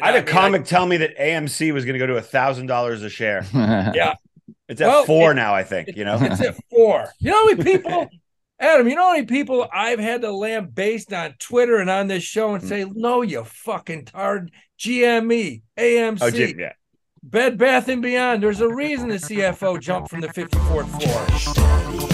I had a comic tell me that AMC was going to go to a thousand dollars a share. Yeah. It's at Well, four it- now, I think. You know, It's at four. You know how many people, Adam, you know how many people I've had to lambaste on Twitter and on this show and hmm. say, no, you fucking tard GME, AMC, oh, Jim, yeah. Bed Bath and Beyond. There's a reason the CFO jumped from the 54th floor.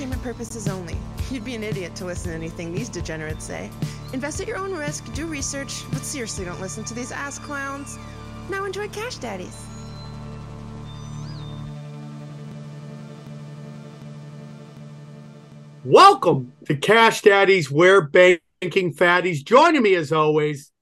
Entertainment purposes only. You'd be an idiot to listen to anything these degenerates say. Invest at your own risk, do research, but seriously don't listen to these ass clowns. Now enjoy Cash Daddies. Welcome to Cash Daddies, Where Banking Fatties. Joining me as always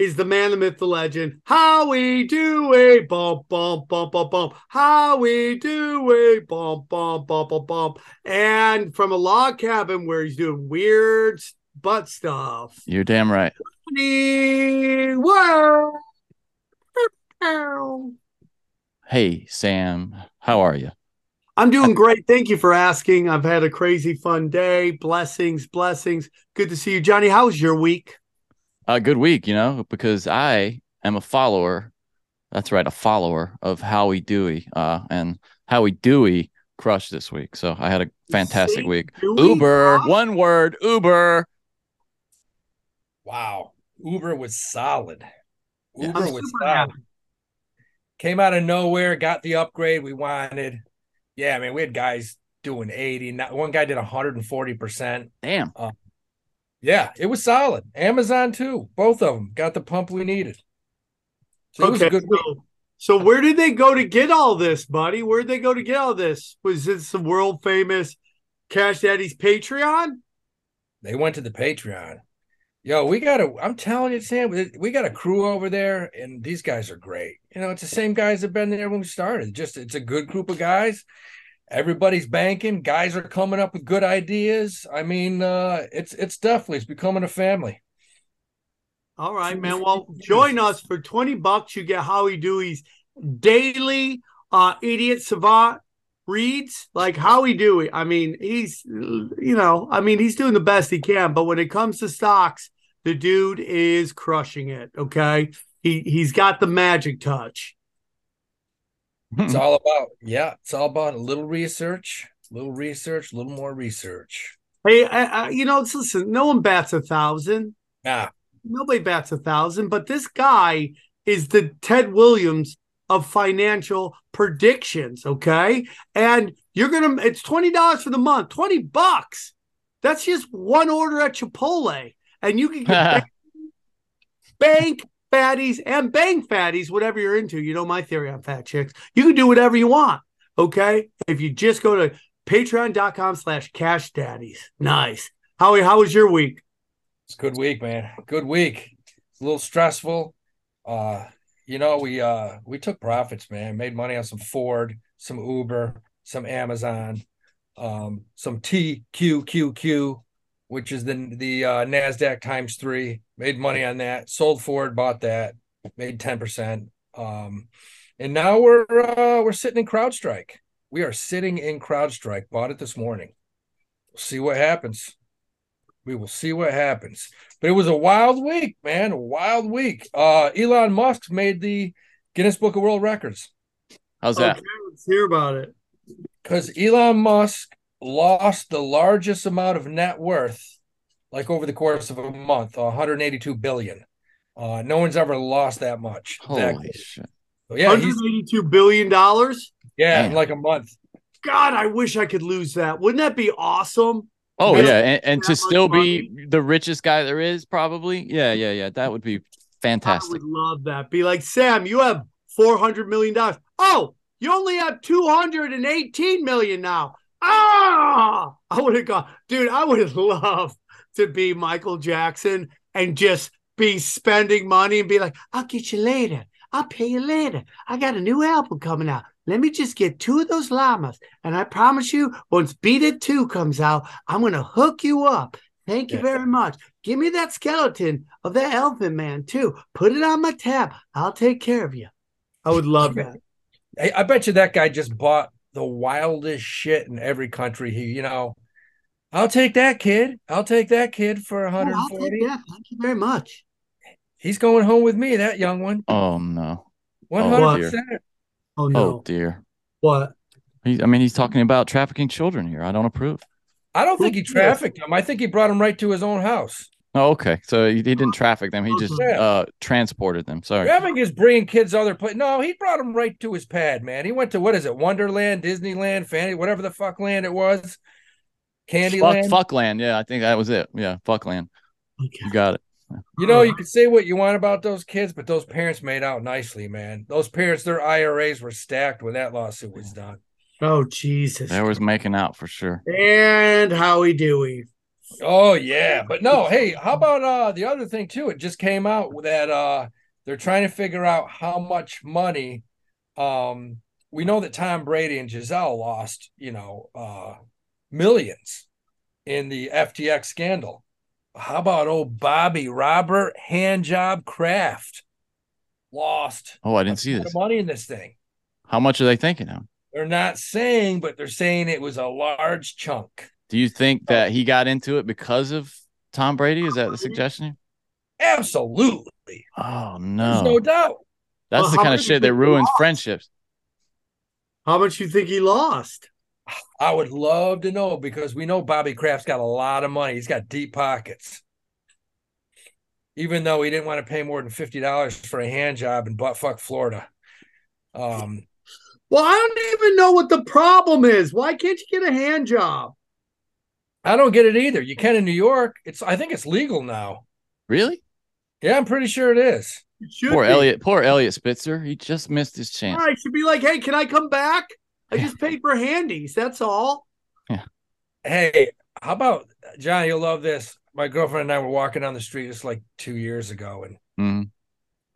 is the man, the myth, the legend. How we do a bump, bump, bump, bump, bump. How we do a bump, bump, bump, bump, bump. And from a log cabin where he's doing weird butt stuff. You're damn right. Hey, Sam, how are you? I'm doing great. Thank you for asking. I've had a crazy fun day. Blessings, blessings. Good to see you, Johnny. How was your week? A good week, you know, because I am a follower. That's right, a follower of Howie Dewey. Uh, and Howie Dewey crushed this week. So I had a fantastic See, week. Dewey Uber, crushed? one word, Uber. Wow. Uber was solid. Uber I'm was solid. happy. Came out of nowhere, got the upgrade we wanted. Yeah, I mean, we had guys doing 80. Not, one guy did 140%. Damn. Yeah, it was solid. Amazon too. Both of them got the pump we needed. So it was a Okay, good so, so where did they go to get all this, buddy? Where did they go to get all this? Was this the world famous Cash Daddy's Patreon? They went to the Patreon. Yo, we got a. I'm telling you, Sam, we- we got a crew over there, and these guys are great. You know, it's the same guys that been there when we started. Just it's a good group of guys. Everybody's banking. Guys are coming up with good ideas. I mean, uh, it's it's definitely it's becoming a family. All right, man. Well, join us for 20 bucks. You get Howie Dewey's daily uh idiot savant reads like Howie Dewey. I mean, he's you know, I mean, he's doing the best he can, but when it comes to stocks, the dude is crushing it. Okay. He he's got the magic touch. It's mm-hmm. all about yeah. It's all about a little research, little research, a little more research. Hey, I, I, you know, listen, no one bats a thousand. yeah Nobody bats a thousand, but this guy is the Ted Williams of financial predictions. Okay. And you're going to, it's $20 for the month, 20 bucks. That's just one order at Chipotle. And you can get bank fatties and bank fatties, whatever you're into. You know my theory on fat chicks. You can do whatever you want. Okay. If you just go to patreon.com slash cash daddies. Nice. Howie, how was your week? It's good week, man. Good week. It's a little stressful. Uh, you know, we uh we took profits, man. Made money on some Ford, some Uber, some Amazon, um, some TQQQ, which is the the uh, Nasdaq times three. Made money on that. Sold Ford, bought that, made ten percent. Um, and now we're uh, we're sitting in CrowdStrike. We are sitting in CrowdStrike. Bought it this morning. We'll see what happens. We will see what happens. But it was a wild week, man. A wild week. Uh, Elon Musk made the Guinness Book of World Records. How's that? Okay, let's hear about it. Because Elon Musk lost the largest amount of net worth, like over the course of a month, 182 billion. Uh, no one's ever lost that much. That- Holy shit! so yeah, 182 billion dollars. yeah, in like a month. God, I wish I could lose that. Wouldn't that be awesome? Oh That's- yeah, and, and to much still be the richest guy there is, probably. Yeah, yeah, yeah. That would be fantastic. I would love that. Be like, Sam, you have 400 million dollars. Oh, you only have 218 million now. Ah, I would have gone, dude. I would have loved to be Michael Jackson and just be spending money and be like, I'll get you later. I'll pay you later. I got a new album coming out. Let me just get two of those llamas. And I promise you, once Beat It 2 comes out, I'm going to hook you up. Thank you Yeah. very much. Give me that skeleton of that elephant man, too. Put it on my tab. I'll take care of you. I would love that. I, I bet you that guy just bought the wildest shit in every country. He, you know, I'll take that kid. I'll take that kid for Oh, 140. take that. Thank you very much. He's going home with me, that young one. Oh no! 100%. Oh, no. Oh dear. What? He, I mean, he's talking about trafficking children here. I don't approve. I don't think he trafficked them. I think he brought them right to his own house. Oh, okay. So he, he didn't traffic them. He just Yeah. uh transported them. Sorry. Traffic is bringing kids other place. No, he brought them right to his pad, man. He went to what is it, Wonderland, Disneyland, Fanny, whatever the fuck land it was, Fuck, Candyland. fuckland. Yeah, I think that was it. Yeah, fuckland. Okay. You got it. You know, you can say what you want about those kids, but those parents made out nicely, man. Those parents, their IRAs were stacked when that lawsuit was done. Oh, Jesus. There was making out for sure. And Howie Dewey. Oh yeah, but no, hey, how about uh the other thing too? It just came out that uh they're trying to figure out how much money um we know that Tom Brady and Gisele lost, you know, uh millions in the FTX scandal. How about old Bobby Robert Handjob Kraft lost Oh, I didn't see ton this. money in this thing? How much are they thinking now? They're not saying, but they're saying it was a large chunk. Do you think that he got into it because of Tom Brady? Is that the suggestion? Absolutely. Oh no, There's no. no doubt. That's Well, the kind of shit that you think he ruins lost? friendships. How much you think he lost? I would love to know because we know Bobby Kraft's got a lot of money. He's got deep pockets. Even though he didn't want to pay more than fifty dollars for a hand job in buttfuck Florida. Um, Well, I don't even know what the problem is. Why can't you get a hand job? I don't get it either. You can in New York. It's I think it's legal now. Really? Yeah, I'm pretty sure it is. It Poor be. Eliot. Poor Eliot Spitzer. He just missed his chance. I should be like, hey, can I come back? I just paid for handies. That's all. Yeah. Hey, how about John? You'll love this. My girlfriend and I were walking down the street just like two years ago, and Mhm.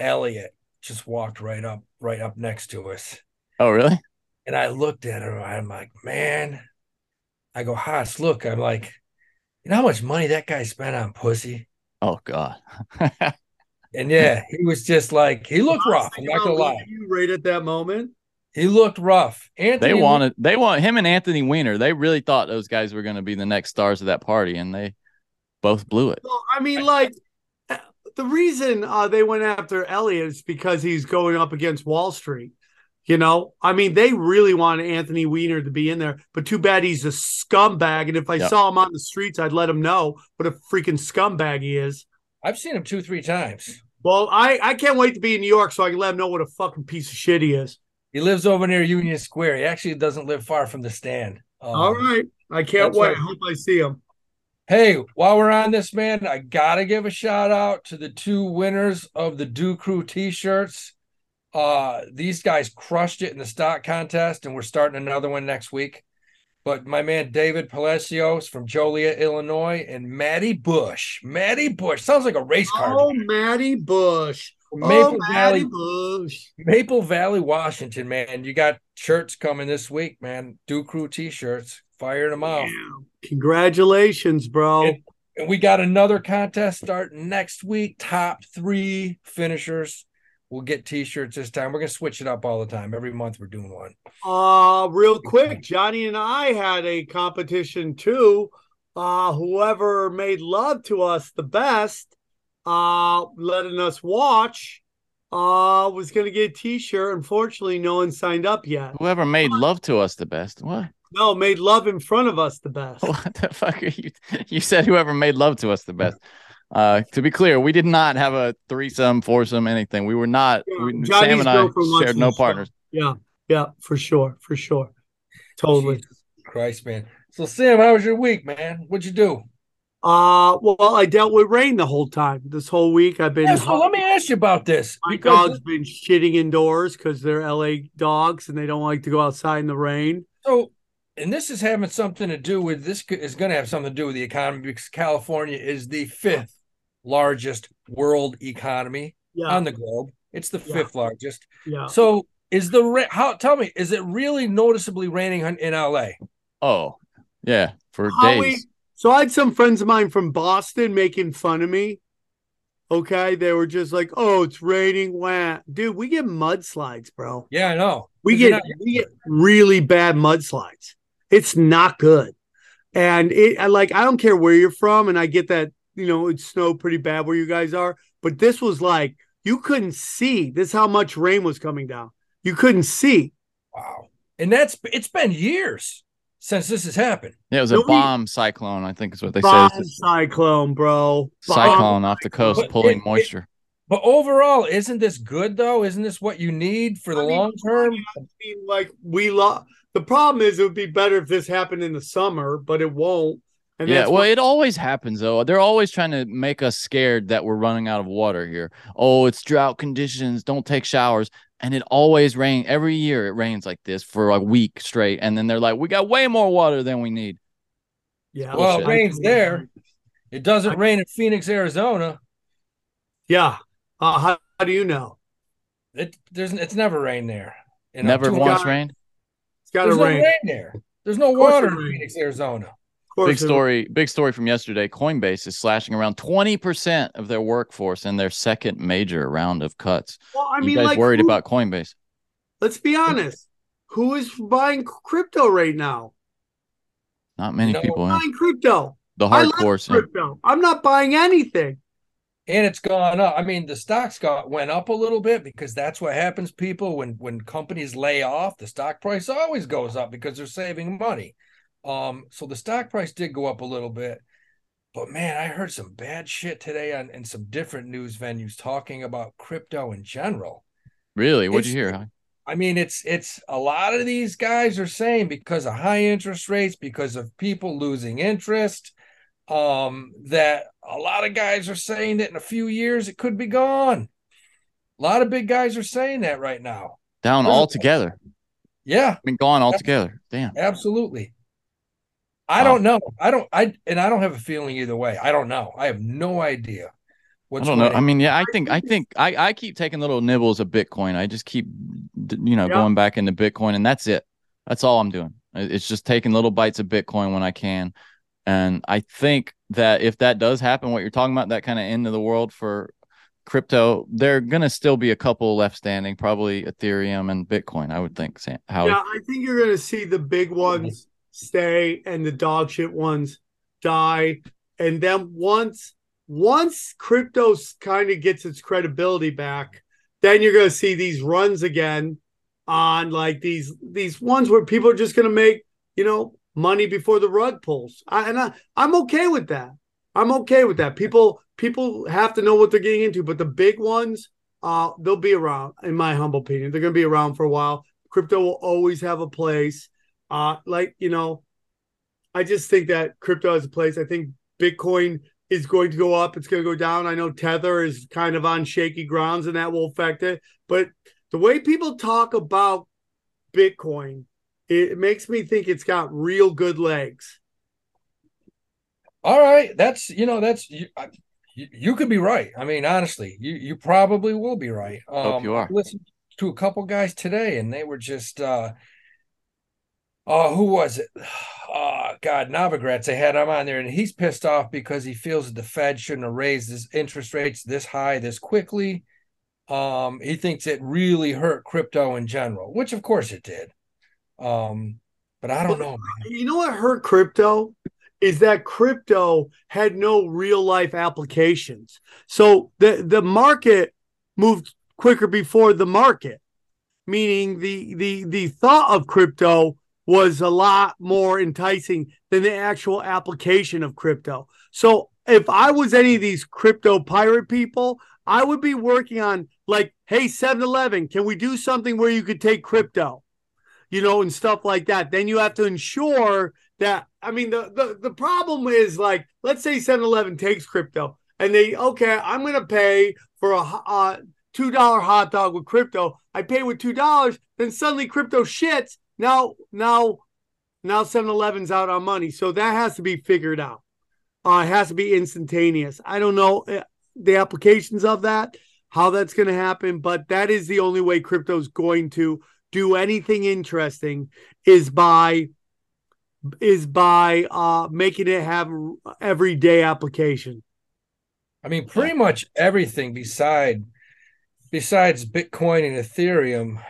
Eliot just walked right up, right up next to us. Oh, really? And I looked at her. I'm like, man. I go, Haas, look. I'm like, you know how much money that guy spent on pussy? Oh God. And yeah, he was just like, he looked rough. I'm not gonna lie. You right at that moment. He looked rough. Anthony, they wanted they want him and Anthony Weiner. They really thought those guys were going to be the next stars of that party, and they both blew it. Well, I mean, like uh, the reason uh, they went after Eliot is because he's going up against Wall Street. You know, I mean, they really wanted Anthony Weiner to be in there, but too bad he's a scumbag. And if I Yep. saw him on the streets, I'd let him know what a freaking scumbag he is. I've seen him two, three times. Well, I, I can't wait to be in New York so I can let him know what a fucking piece of shit he is. He lives over near Union Square. He actually doesn't live far from the stand. Um, All right. I can't wait. right. I hope I see him. Hey, while we're on this, man, I gotta give a shout out to the two winners of the Do Crew t-shirts. Uh, these guys crushed it in the stock contest, and we're starting another one next week. But my man David Palacios from Joliet, Illinois, and Maddie Bush. Maddie Bush sounds like a race car. Oh, Maddie Bush. Oh, Maple Valley, Bush. Maple Valley, Washington, man. You got shirts coming this week, man. Do Crew t-shirts, firing them out. Yeah. Congratulations, bro. And- And we got another contest starting next week. Top three finishers will get t-shirts this time. We're gonna switch it up all the time. Every month we're doing one. Uh, real quick, Johnny and I had a competition too. uh, whoever made love to us the best, uh, letting us watch, uh, was going to get a T-shirt. Unfortunately, no one signed up yet. Whoever made love to us the best. What? No, made love in front of us the best. What the fuck are you? You said whoever made love to us the best. Uh, to be clear, we did not have a threesome, foursome, anything. We were not. Yeah, we, Sam and I shared no stop. partners. Yeah, yeah, for sure, for sure, totally. Jesus Christ, man. So Sam, how was your week, man? What'd you do? Uh, well, I dealt with rain the whole time. This whole week, I've been. Yeah, so let me ask you about this. My because dog's been shitting indoors because they're LA dogs and they don't like to go outside in the rain. So, and this is having something to do with this is going to have something to do with the economy because California is the fifth largest world economy Yeah, on the globe. It's the Yeah. fifth largest. yeah. So, is the ra- how? Tell me, is it really noticeably raining in in LA? Oh, yeah, for Howie- days. So I had some friends of mine from Boston making fun of me. Okay, they were just like, "Oh, it's raining, wah." dude." We get mudslides, bro. Yeah, I know. We get we get really bad mudslides. It's not good, and it I like I don't care where you're from, and I get that you know it snowed pretty bad where you guys are, but this was like you couldn't see. This is how much rain was coming down. You couldn't see. Wow. And that's it's been years since this has happened. Yeah, it was a Nobody- bomb cyclone. I think is what they say. Bomb It's cyclone, bro. a Bomb cyclone off the coast But pulling it- it- moisture. But overall, isn't this good though? Isn't this what you need for the I mean, long term? I mean, like we love. The problem is, it would be better if this happened in the summer, but it won't. And yeah, well, what- it always happens though. They're always trying to make us scared that we're running out of water here. Oh, it's drought conditions. Don't take showers. And it always rains every year. It rains like this for a week straight, and then they're like, "We got way more water than we need." yeah. Well, it rains there. It doesn't rain in Phoenix, Arizona. Yeah. Uh, how, how do you know? It there's it's never rained there. You know, Never once got- rained. It's got to There's no rain. rain there. There's no water in. Phoenix, Arizona. Of course Big it- story. Big story from yesterday. Coinbase is slashing around twenty percent of their workforce in their second major round of cuts. Well, I you mean, guys like, worried who- about Coinbase? Let's be honest. Who is buying crypto right now? Not many No. people. Man. Buying crypto. The I love hardcore. crypto. I'm not buying anything. And it's gone up. I mean, the stocks got went up a little bit because that's what happens. People when when companies lay off, the stock price always goes up because they're saving money. Um, so the stock price did go up a little bit. But man, I heard some bad shit today on in some different news venues talking about crypto in general. Really? What'd you It's- hear? I mean, it's it's a lot of these guys are saying because of high interest rates, because of people losing interest, um, that a lot of guys are saying that in a few years it could be gone. A lot of big guys are saying that right now. Down altogether. Yeah, I mean, gone altogether. Damn. absolutely. I Wow. don't know. I don't. I and I don't have a feeling either way. I don't know. I have no idea. I don't know. I mean, yeah, I think I think I, I keep taking little nibbles of Bitcoin. I just keep you know Yeah. going back into Bitcoin, and that's it. That's all I'm doing. It's just taking little bites of Bitcoin when I can. And I think that if that does happen, what you're talking about, that kind of end of the world for crypto, there are gonna still be a couple left standing, probably Ethereum and Bitcoin. I would think. Sam, Howie. Yeah, I think you're going to see the big ones stay and the dog shit ones die. And then once once crypto kind of gets its credibility back, then you're going to see these runs again on like these these ones where people are just going to make you know money before the rug pulls. I, and I, I'm okay with that. I'm okay with that. People people have to know what they're getting into, but the big ones, uh, they'll be around. In my humble opinion, they're going to be around for a while. Crypto will always have a place. Uh, like you know, I just think that crypto has a place. I think Bitcoin is going to go up. It's going to go down. I know Tether is kind of on shaky grounds, and that will affect it. But the way people talk about Bitcoin, it makes me think it's got real good legs. All right, that's you know that's you, I- you, you could be right. I mean, honestly, you you probably will be right. Um, Hope you are. I listened to a couple guys today, and they were just uh, oh, who was it? Oh God, Novogratz. They had him on there, and he's pissed off because he feels that the Fed shouldn't have raised his interest rates this high this quickly. Um, he thinks it really hurt crypto in general, which of course it did. Um, but I don't know. man. You know what hurt crypto is that crypto had no real life applications. So the the market moved quicker before the market, meaning the the the thought of crypto was a lot more enticing than the actual application of crypto. So if I was any of these crypto pirate people, I would be working on like, hey, 7-Eleven, can we do something where you could take crypto? You know, and stuff like that. Then you have to ensure that I mean the the, the problem is like, let's say 7-Eleven takes crypto and they okay, I'm gonna pay for a uh, two dollar hot dog with crypto. I pay with two dollars, then suddenly crypto shits. Now, now, now 7-Eleven's out on money. So that has to be figured out. Uh, it has to be instantaneous. I don't know uh, the applications of that, how that's going to happen, but that is the only way crypto is going to do anything interesting is by is by uh making it have everyday application. I mean, pretty much everything beside besides Bitcoin and Ethereum.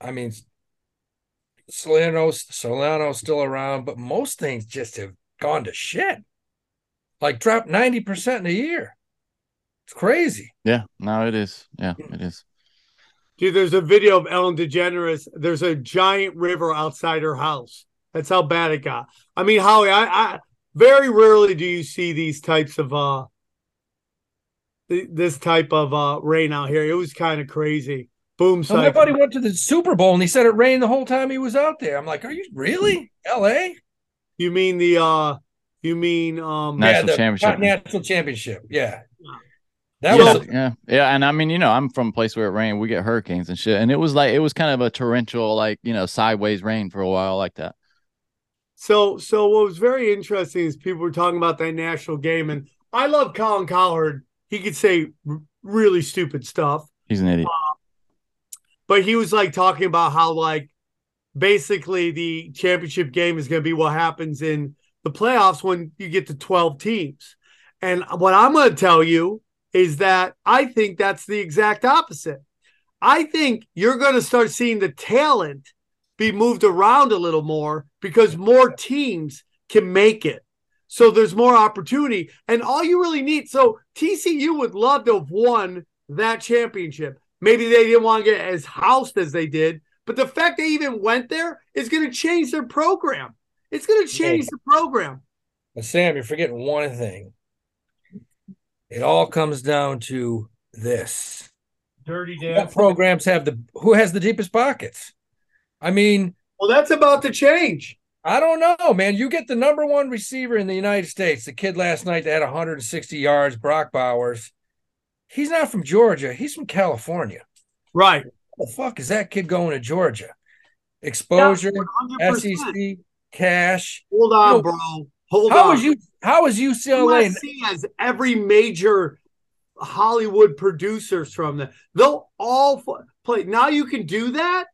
I mean, Solana's Solana's still around, but most things just have gone to shit. Like dropped 90% in a year. It's crazy. Yeah, no, it is. Yeah, it is. Dude, there's a video of Ellen DeGeneres. There's a giant river outside her house. That's how bad it got. I mean, Holly, I, I very rarely do you see these types of uh this type of uh rain out here. It was kind of crazy. Boom. So my buddy went to the Super Bowl and he said it rained the whole time he was out there. I'm like, are you really L.A.? You mean the uh you mean um national yeah, championship? National championship. Yeah. That yeah, was yeah, yeah, and I mean, you know, I'm from a place where it rained. We get hurricanes and shit, and it was like it was kind of a torrential, like you know, sideways rain for a while, like that. So, so what was very interesting is people were talking about that national game, and I love Colin Cowherd. He could say r- really stupid stuff. He's an idiot. Uh, but he was like talking about how like basically the championship game is going to be what happens in the playoffs when you get to 12 teams. And what I'm going to tell you is that I think that's the exact opposite. I think you're going to start seeing the talent be moved around a little more because more teams can make it. So there's more opportunity. And all you really need, so TCU would love to have won that championship. Maybe they didn't want to get as housed as they did, but the fact they even went there is going to change their program. It's going to change the program. But Sam, you're forgetting one thing. It all comes down to this. Dirty dance. What programs have the who has the deepest pockets? I mean, well, that's about to change. I don't know, man. You get the number one receiver in the United States, the kid last night that had 160 yards, Brock Bowers he's not from Georgia. He's from California. Right. What the fuck is that kid going to Georgia? Exposure, yeah, SEC, cash. Hold on, you know, bro. Hold on. how on. Is you, how is UCLA? USC has every major Hollywood producers from there. They'll all play. Now you can do that.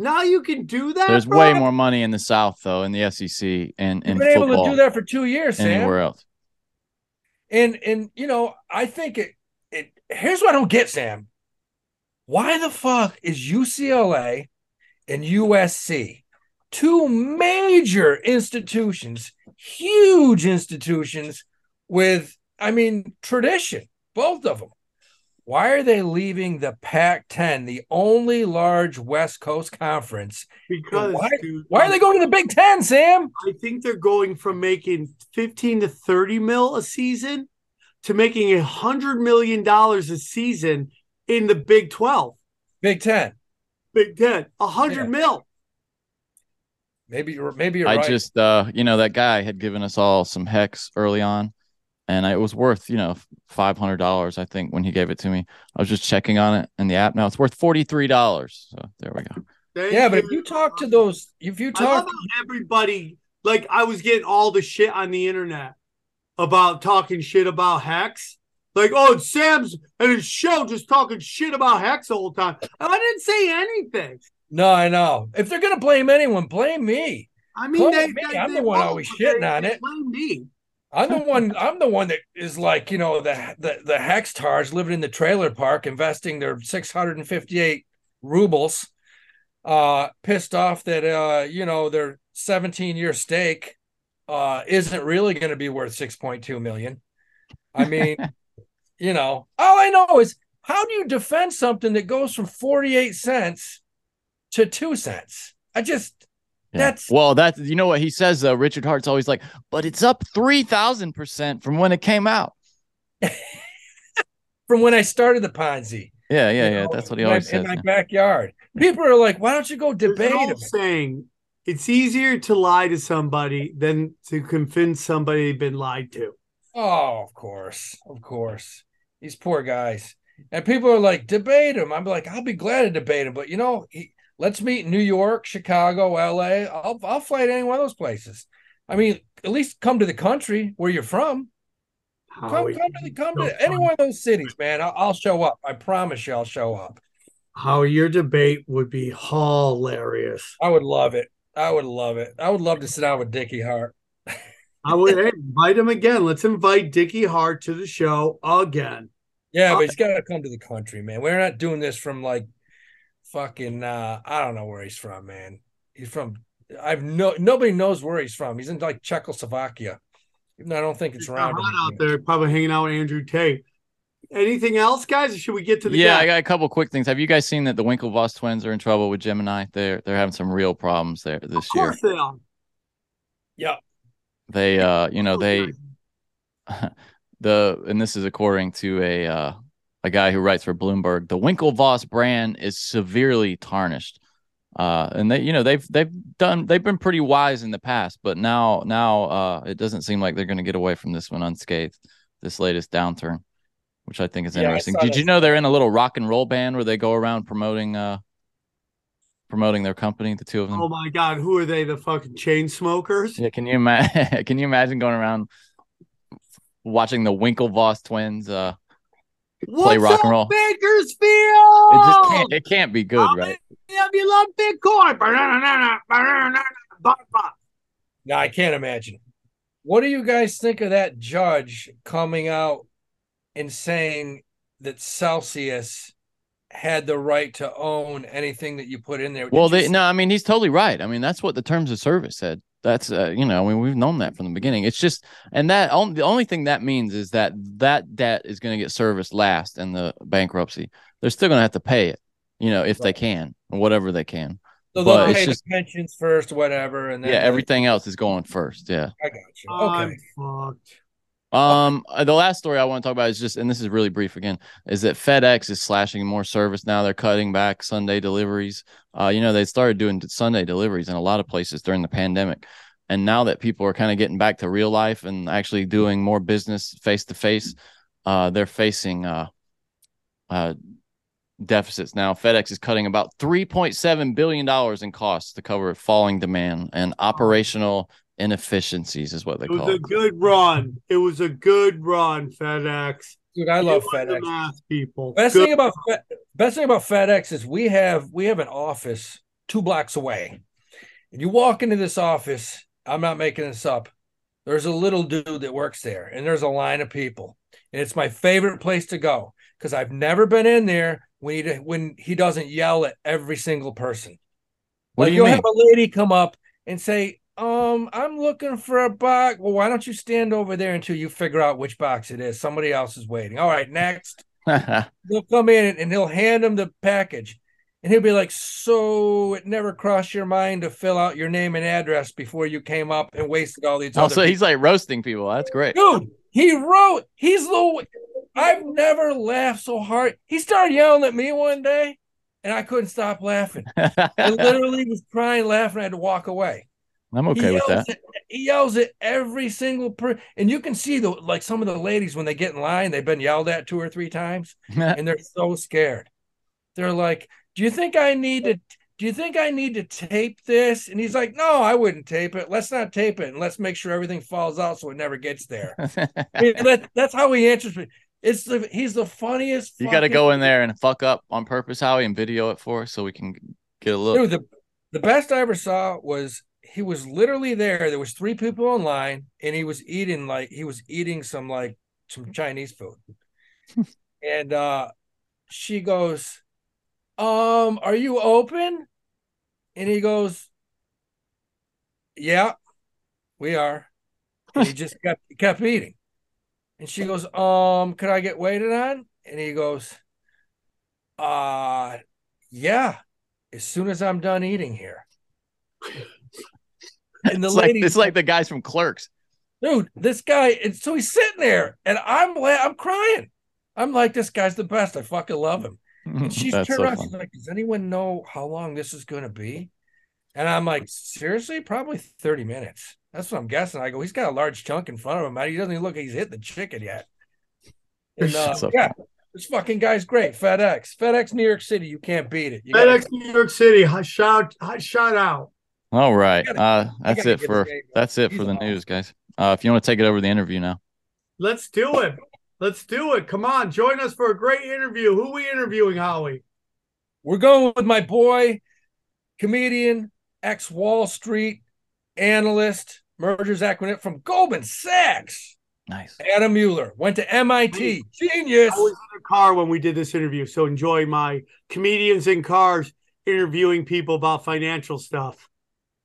Now you can do that. There's bro? way more money in the South though, in the SEC and in been able to do that for two years, Sam. Anywhere else. And and you know, I think it it, here's what I don't get, Sam. Why the fuck is UCLA and USC, two major institutions, huge institutions with, I mean, tradition, both of them. Why are they leaving the Pac 10, the only large West Coast conference? Because why, dude, why are they going to the Big Ten, Sam? I think they're going from making 15 to 30 mil a season to making a hundred million dollars a season in the Big Twelve, Big Ten, Big Ten, a hundred yeah. mil. Maybe you're maybe you're I right. just uh you know that guy had given us all some hex early on, and it was worth you know five hundred dollars I think when he gave it to me. I was just checking on it in the app now. It's worth forty three dollars. So there we go. Thank yeah, you. but if you talk to those, if you talk, to everybody like I was getting all the shit on the internet about talking shit about Hex. Like, oh, it's Sam's and his show just talking shit about Hex the whole time. I didn't say anything. No, I know. If they're gonna blame anyone, blame me. I mean, they, me. They, I'm they the one always shitting on it. Blame me. I'm the one. I'm the one that is like, you know, the the the Hextars living in the trailer park, investing their 658 rubles, uh, pissed off that uh, you know, their 17 year stake uh, isn't really going to be worth 6.2 million. I mean, you know, all I know is how do you defend something that goes from 48 cents to two cents? I just, Yeah. that's, well, that's you know what he says though. Richard Heart's always like, but it's up three thousand percent from when it came out. from when I started the Ponzi. Yeah, yeah, you yeah. know, That's what he in my- always in says. my yeah. backyard. People are like, why don't you go There's an debate old him? saying it's easier to lie to somebody than to convince somebody they've been lied to. Oh, of course, of course. These poor guys. And people are like, debate him. I'm like, I'll be glad to debate him, but you know, he, let's meet in New York, Chicago, LA. I'll I'll fly to any one of those places. I mean, at least come to the country where you're from. Come, come to the, come so to any one of those cities, man. I'll, I'll show up. I promise you, I'll show up. How your debate would be hilarious. I would love it. I would love it. I would love to sit down with Dickie Heart. I would hey, invite him again. Let's invite Dickie Heart to the show again. Yeah, but he's got to come to the country, man. We're not doing this from like fucking. uh I don't know where he's from, man. He's from. I've no nobody knows where he's from. He's in like Czechoslovakia. Even though I don't think it's It's around. hot out there, probably hanging out with Andrew Tate. Anything else, guys? Or should we get to the yeah, guy? I got a couple quick things. Have you guys seen that the Winklevoss twins are in trouble with Gemini? They're they're having some real problems there this of year. course they are. Yeah, They uh, you know, they the and this is according to a uh a guy who writes for Bloomberg. The Winklevoss brand is severely tarnished. Uh, and they, you know, they've they've done they've been pretty wise in the past, but now now uh, it doesn't seem like they're going to get away from this one unscathed. This latest downturn, which I think is Yeah, interesting. saw Did you know they're in a little rock and roll band where they go around promoting uh promoting their company? The two of them. Oh my God, who are they? The fucking chain smokers? Yeah, can you imagine? can you imagine going around watching the Winklevoss twins? Uh, What's rock up, and roll. Bakersfield? it just can't. It can't be good, How right? many of you love Bitcoin? no, I can't imagine. What do you guys think of that judge coming out and saying that Celsius had the right to own anything that you put in there? Did Well, they see- no. I mean, he's totally right. I mean, that's what the terms of service said. That's uh, you know, I mean, we've known that from the beginning. It's just, and that on, the only thing that means is that that debt is going to get serviced last in the bankruptcy. They're still going to have to pay it, you know, if they can or whatever they can. so they'll it's pay just- the pensions first, whatever, and then Yeah, everything else is going first. Yeah. I got you. I'm Okay. fucked. Um, uh, the last story I want to talk about is just, and this is really brief again, is that FedEx is slashing more service now. They're cutting back Sunday deliveries. Uh, you know, they started doing Sunday deliveries in a lot of places during the pandemic, and now that people are kind of getting back to real life and actually doing more business face to face, uh, they're facing uh, uh, deficits now. FedEx is cutting about three point seven billion dollars in costs to cover falling demand and operational inefficiencies, is what they call It was a good run. It was a good run, FedEx. Dude, I love FedEx. math people. Best Good. thing about best thing about FedEx is we have we have an office two blocks away. And you walk into this office, I'm not making this up. There's a little dude that works there, and there's a line of people. And it's my favorite place to go because I've never been in there when he when he doesn't yell at every single person. What like do you you'll mean? have a lady come up and say, um, I'm looking for a box. Well, why don't you stand over there until you figure out which box it is? Somebody else is waiting. All right, next they'll come in and he'll hand him the package and he'll be like so it never crossed your mind to fill out your name and address before you came up and wasted all these Also, other he's like roasting people. That's great. dude he wrote he's the i've never laughed so hard he started yelling at me one day and i couldn't stop laughing i literally was crying laughing i had to walk away I'm okay with that. At, he yells at every single per and you can see the like some of the ladies when they get in line they've been yelled at two or three times and they're so scared. They're like, "Do you think I need to? Do you think I need to tape this?" And he's like, "No, I wouldn't tape it. Let's not tape it, and let's make sure everything falls out so it never gets there." I mean, that, that's how he answers me. It's the he's the funniest. you got to go in there and fuck up on purpose, Howie, and video it for us so we can get a look. Dude, the the best I ever saw was he was literally there. There was three people online, and he was eating like he was eating some like some Chinese food. and uh she goes, Um, are you open? And he goes, Yeah, we are. And he just kept kept eating. And she goes, Um, could I get waited on? And he goes, Uh yeah, as soon as I'm done eating here. And the It's like, lady it's like the guys from Clerks. dude, this guy, and so he's sitting there, and I'm la- I'm crying. I'm like, this guy's the best. I fucking love him. And she's turned so around. She's like, does anyone know how long this is going to be? And I'm like, seriously, probably 30 minutes. That's what I'm guessing. I go, he's got a large chunk in front of him. man. He doesn't even look like he's hit the chicken yet. And uh, So yeah, this fucking guy's great. FedEx, FedEx, New York City. You can't beat it. You gotta- FedEx New York City, hot shout, hot shout out. All right. gotta- Uh, I it for game- that's it for the awesome. news, guys. Uh, if you want to take it over the interview now. Let's do it. Let's do it. Come on, join us for a great interview. Who we interviewing, Holly? We're going with my boy, comedian, ex Wall Street analyst, mergers acronym from Goldman Sachs. Nice. Adam Muller went to MIT. Genius. I was in a car when we did this interview, so enjoy my comedians in cars interviewing people about financial stuff.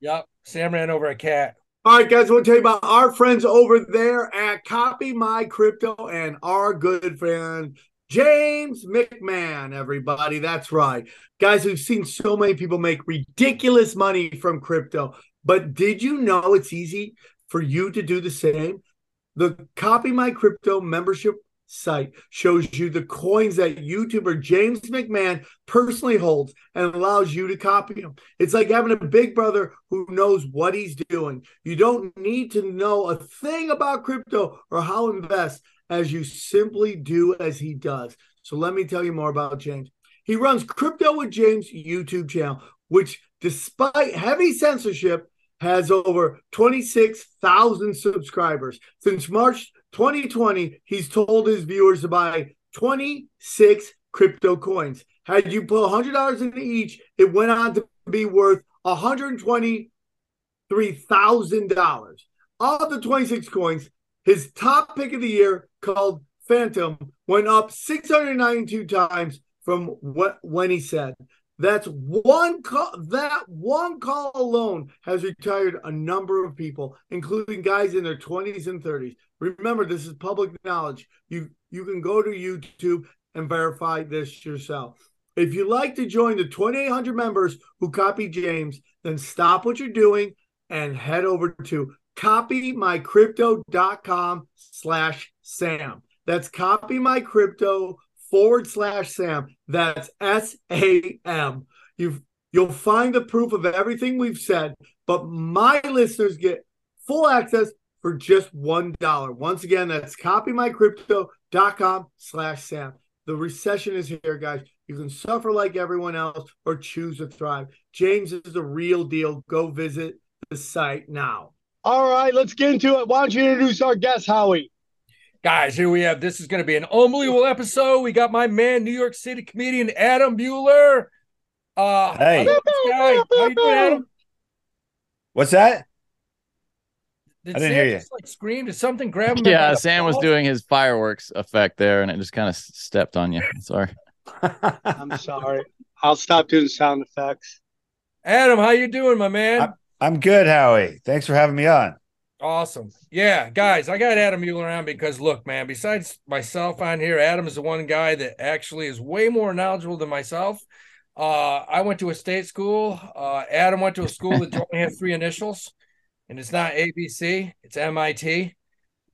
Yep. Sam ran over a cat. All right, guys, to tell you about our friends over there at Copy My Crypto and our good friend James McMahon, everybody. That's right. Guys, we've seen so many people make ridiculous money from crypto, but did you know it's easy for you to do the same? The Copy My Crypto membership site shows you the coins that YouTuber James McMahon personally holds and allows you to copy them. It's like having a big brother who knows what he's doing. You don't need to know a thing about crypto or how to invest as you simply do as he does. So let me tell you more about James. He runs Crypto with James YouTube channel, which despite heavy censorship has over 26,000 subscribers. Since March 2020, he's told his viewers to buy 26 crypto coins. Had you put $100 into each, it went on to be worth $123,000. Of the 26 coins, his top pick of the year, called Fantom, went up 692 times from what when he said. That's one call. That one call alone has retired a number of people, including guys in their 20s and 30s. Remember, this is public knowledge. You you can go to YouTube and verify this yourself. If you'd like to join the 2,800 members who copy James, then stop what you're doing and head over to copymycrypto.com slash Sam. That's copymycrypto forward slash Sam. That's S A M. You've you'll find the proof of everything we've said, but my listeners get full access for just one dollar. Once again, that's copymycrypto.com slash Sam. The recession is here, guys. You can suffer like everyone else or choose to thrive. James is the real deal. Go visit the site now. All right, let's get into it. Why don't you introduce our guest, Howie? Guys, here we have this is going to be an unbelievable episode. We got my man, New York City comedian Adam Muller. Uh, Hey. I love this guy. How you doing, Adam? What's that? Did I didn't Sam hear you. Just, like scream? Did something grab him? Yeah, Sam was doing his fireworks effect there, and it just kind of stepped on you. Sorry. I'm sorry. I'll stop doing sound effects. Adam, how you doing, my man? I'm good, Howie. Thanks for having me on. Awesome. Yeah, guys, I got Adam Muller on because look, man, besides myself on here, Adam is the one guy that actually is way more knowledgeable than myself. Uh, I went to a state school. Uh, Adam went to a school that only had three initials, and it's not ABC, it's MIT.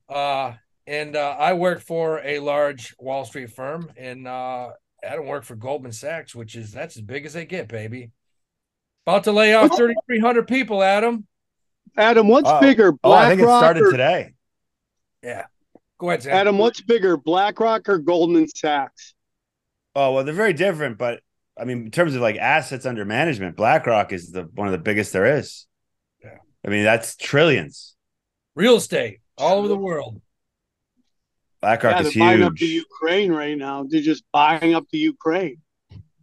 Uh, and uh, I worked for a large Wall Street firm, and uh, Adam worked for Goldman Sachs, which is that's as big as they get, baby. About to lay off 3,300 people, Adam. Adam, what's Oh. bigger, Oh, I think it BlackRock started or today. Go ahead, Sam. Adam? What's bigger, BlackRock or Goldman Sachs? Oh well, they're very different, but I mean, in terms of like assets under management, BlackRock is the one of the biggest there is. Yeah. I mean, that's trillions. Real estate all over the world. BlackRock yeah, is they're buying up the. Ukraine right now. They're just buying up the Ukraine.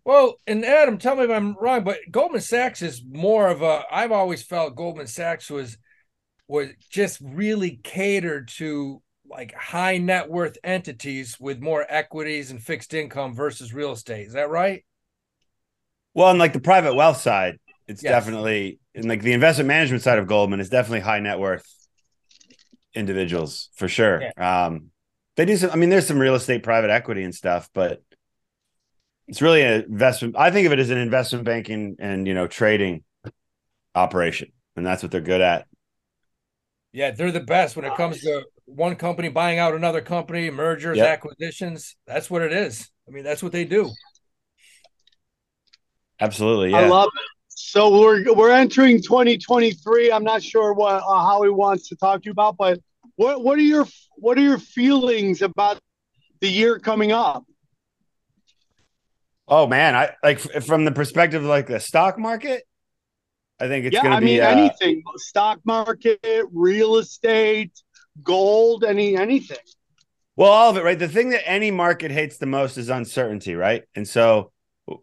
Well, and Adam, tell me if I'm wrong, but Goldman Sachs is more of a. I've always felt Goldman Sachs was was just really catered to like high net worth entities with more equities and fixed income versus real estate. Is that right? Well, on like the private wealth side, it's Yes. definitely and like the investment management side of Goldman is definitely high net worth. individuals for sure. Um, they do some. I mean, there's some real estate, private equity, and stuff, but it's really an investment. I think of it as an investment banking and you know trading operation, and that's what they're good at. Yeah, they're the best when it comes to one company buying out another company, mergers, Yep. acquisitions. That's what it is. I mean, that's what they do. Absolutely, yeah. I love it. So we're we're entering 2023. I'm not sure what uh, Howie wants to talk to you about, but what what are your what are your feelings about the year coming up? Oh man, I like f- from the perspective of like the stock market. I think it's yeah, going to I be. mean uh, anything, stock market, real estate, gold, any anything. Well, all of it, right? The thing that any market hates the most is uncertainty, right? And so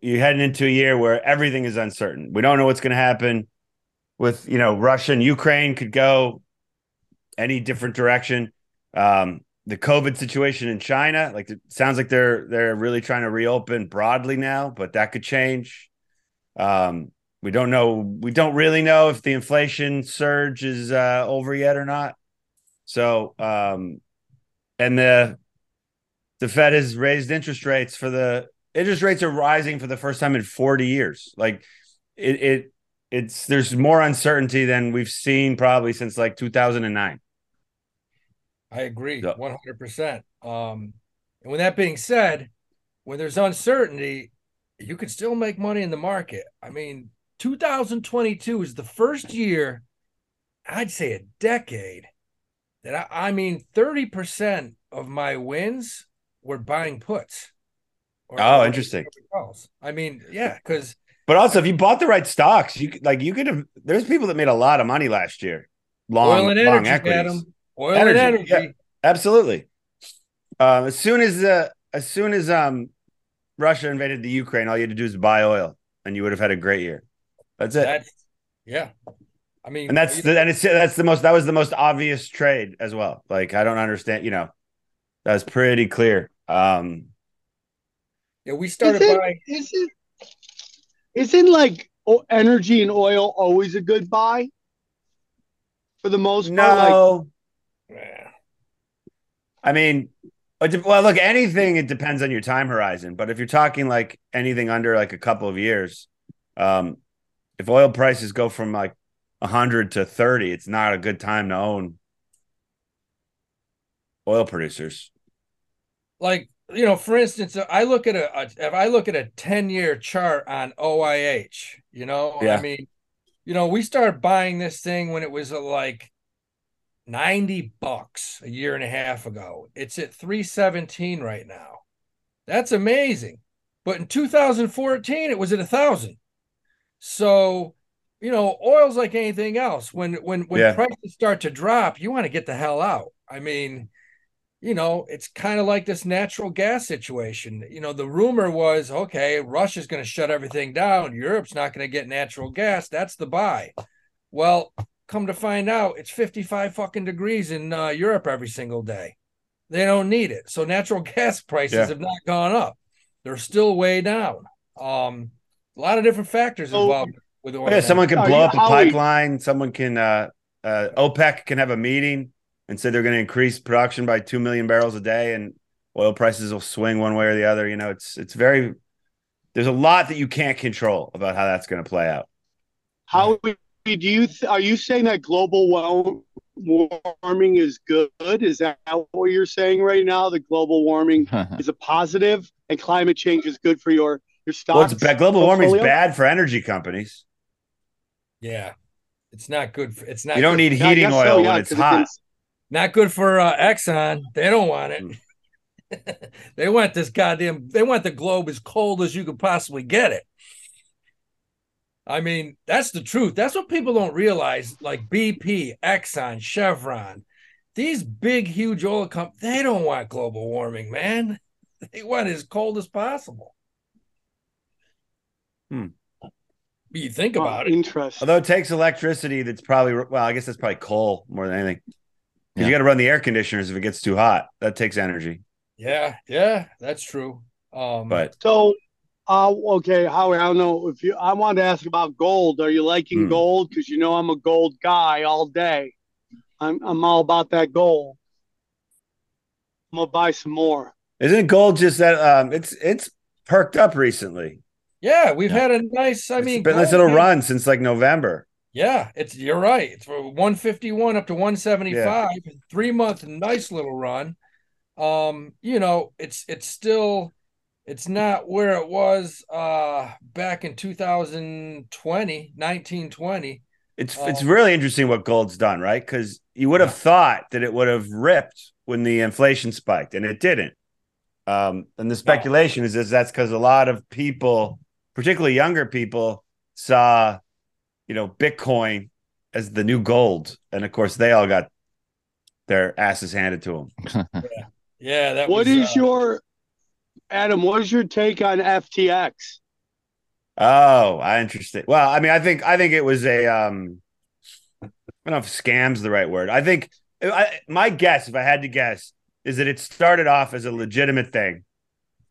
you're heading into a year where everything is uncertain. We don't know what's going to happen with, you know, Russia and Ukraine could go any different direction. Um, the COVID situation in China, like it sounds like they're they're really trying to reopen broadly now, but that could change. Um, we don't know. We don't really know if the inflation surge is uh, over yet or not. So, um, and the the Fed has raised interest rates for the interest rates are rising for the first time in 40 years. Like it it it's there's more uncertainty than we've seen probably since like 2009. I agree, one hundred percent. Um, and with that being said, when there's uncertainty, you can still make money in the market. I mean, 2022 is the first year, I'd say a decade, that I, I mean, 30% of my wins were buying puts. Or- Oh, interesting. I mean, yeah, because But also if you bought the right stocks, you like you could have there's people that made a lot of money last year. Long oil and long energy, equities. Adam, oil Energy, and energy. yeah. Absolutely. Um, as soon as uh, as soon as um Russia invaded the Ukraine, all you had to do is buy oil, and you would have had a great year. That's it. That's yeah. I mean, and that's the, and it's that's the most that was the most obvious trade as well. Like I don't understand, you know, that was pretty clear. Um, yeah. We started Is it- buying. Is it isn't like o- energy and oil always a good buy? For the most part, like no, Yeah. I mean, well, look, anything it depends on your time horizon. But if you're talking like anything under like a couple of years, um, if oil prices go from like hundred to thirty, it's not a good time to own oil producers. like you know for instance i look at a, a if i look at a 10 year chart on oih you know Yeah. i mean you know we started buying this thing when it was uh, like 90 bucks a year and a half ago it's at 317 right now that's amazing but in 2014 it was at a thousand so you know oil's like anything else when when when Yeah. prices start to drop you want to get the hell out i mean you know, it's kind of like this natural gas situation. You know, the rumor was okay, Russia's going to shut everything down. Europe's not going to get natural gas. That's the buy. Well, come to find out, it's 55 fucking degrees in uh, Europe every single day. They don't need it. So natural gas prices Yeah. have not gone up. They're still way down. Um, a lot of different factors So- involved with oil. Oh, yeah, someone can Are blow you- up a pipeline. Someone can uh, uh, OPEC can have a meeting and say they're going to increase production by two million barrels a day, and oil prices will swing one way or the other. You know, it's it's very there's a lot that you can't control about how that's going to play out. how do you th- are you saying that global warming is good? Is that what you're saying right now? The global warming is a positive, and climate change is good for your your stocks. Well, it's bad. Global warming is bad for energy companies. Yeah. It's not good. For, it's not You don't good need heating guess oil so, when it's hot. can- Not good for uh, Exxon. They don't want it. Mm. they want this goddamn. They want the globe as cold as you could possibly get it. I mean, that's the truth. That's what people don't realize. Like BP, Exxon, Chevron, these big, huge oil companies, they don't want global warming, man. They want it as cold as possible. Hmm. But you think Oh, about it. Interesting. Although it takes electricity, that's probably well. I guess that's probably coal more than anything. Because Yeah. you got to run the air conditioners if it gets too hot. That takes energy. Yeah, yeah, that's true. Um, But So, uh, okay, Howard, I don't know if you. I wanted to ask about gold. Are you liking Hmm. gold? Because you know I'm a gold guy all day. I'm I'm all about that gold. I'm gonna buy some more. Isn't gold just that? Um, it's it's perked up recently. Yeah, we've Yeah. had a nice. I It's mean, been a nice gold little has- run since like November. Yeah, it's you're right. It's 151 up to 175. Three month nice little run. Um, you know, it's it's still it's not where it was uh back in 2020, 1920. It's Oh. it's really interesting what gold's done, right? Because you would have thought that it would have ripped when the inflation spiked, and it didn't. Um, and the speculation is, is that's because a lot of people, particularly younger people, saw, you know, Bitcoin as the new gold, and of course they all got their asses handed to them. Yeah, that What was, is uh, your Adam? What is your take on FTX? Oh, I interesting. Well, I mean, I think I think it was a um I don't know if scam's the right word. I think I, my guess, if I had to guess, is that it started off as a legitimate thing,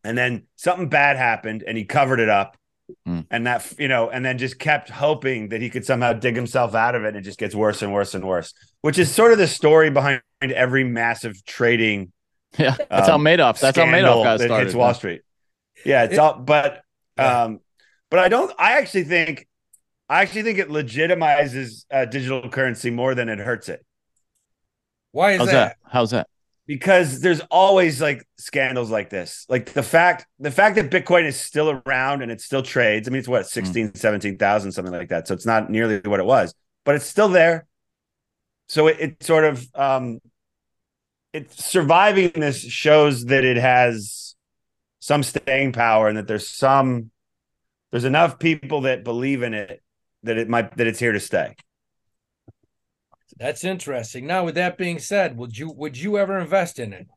and then something bad happened, and he covered it up, Hmm. and that you know, and then just kept hoping that he could somehow dig himself out of it, and it just gets worse and worse and worse. Which is sort of the story behind every massive trading Yeah, that's how um, Madoff. That's how scandal Madoff got started. hits Wall Street. Yeah, it's It- all, but Yeah. um, but I don't. I actually think, I actually think it legitimizes uh, digital currency more than it hurts it Why is How's that? that? How's that? because there's always like scandals like this. Like the fact, the fact that Bitcoin is still around and it still trades. I mean, it's what 16, 17,000, something like that. So it's not nearly what it was, but it's still there. So it, it sort of, um, it's surviving this shows that it has some staying power and that there's some there's enough people that believe in it that it might that it's here to stay. That's interesting. Now, with that being said, would you would you ever invest in it?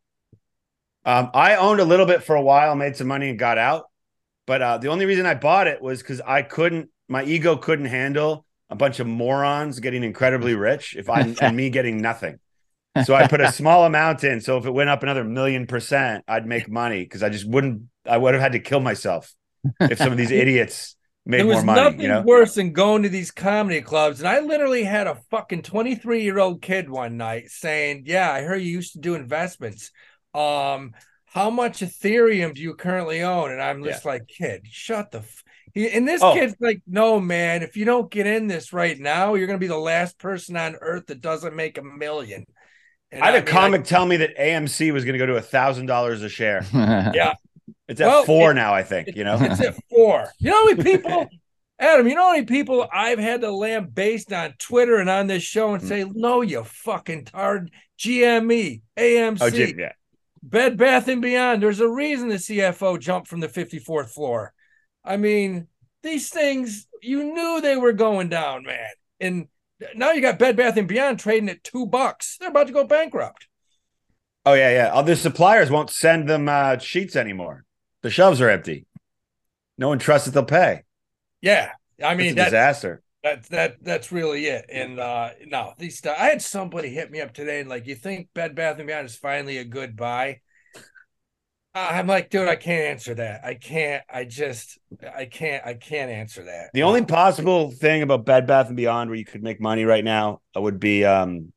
Um, I owned a little bit for a while, made some money and got out. But uh, the only reason I bought it was because I couldn't, my ego couldn't handle a bunch of morons getting incredibly rich if I and me getting nothing. So I put a small amount in. So if it went up another million percent, I'd make money because I just wouldn't. I would have had to kill myself if some of these idiots made there was more money. nothing You know, worse than going to these comedy clubs. And I literally had a fucking 23 year old kid one night saying, Yeah, I heard you used to do investments. Um, how much Ethereum do you currently own? And I'm just like, kid, shut the f-. And this Oh. kid's like, no, man, if you don't get in this right now, you're gonna be the last person on earth that doesn't make a million. And I had a mean, comic tell me that AMC was going to go to a thousand dollars a share. Yeah. It's at Well, four it- now, I think. You know, It's at four. You know how many people, Adam, you know how many people I've had to lambaste on Twitter and on this show and hmm. say, no, you fucking tard GME, AMC, oh, Jim, yeah. Bed Bath and Beyond. There's a reason the CFO jumped from the 54th floor. I mean, these things, you knew they were going down, man. And now you got Bed Bath and Beyond trading at two bucks. They're about to go bankrupt. Oh yeah, yeah. Other suppliers won't send them uh, sheets anymore. The shelves are empty. No one trusts that they'll pay. Yeah. I mean, that, disaster. That's that that's really it. And uh no, these I had somebody hit me up today and like, you think Bed Bath and Beyond is finally a good buy? Uh, I'm like, dude, I can't answer that. I can't. I just, I can't. I can't answer that. The only possible thing about Bed Bath and Beyond where you could make money right now would be, um,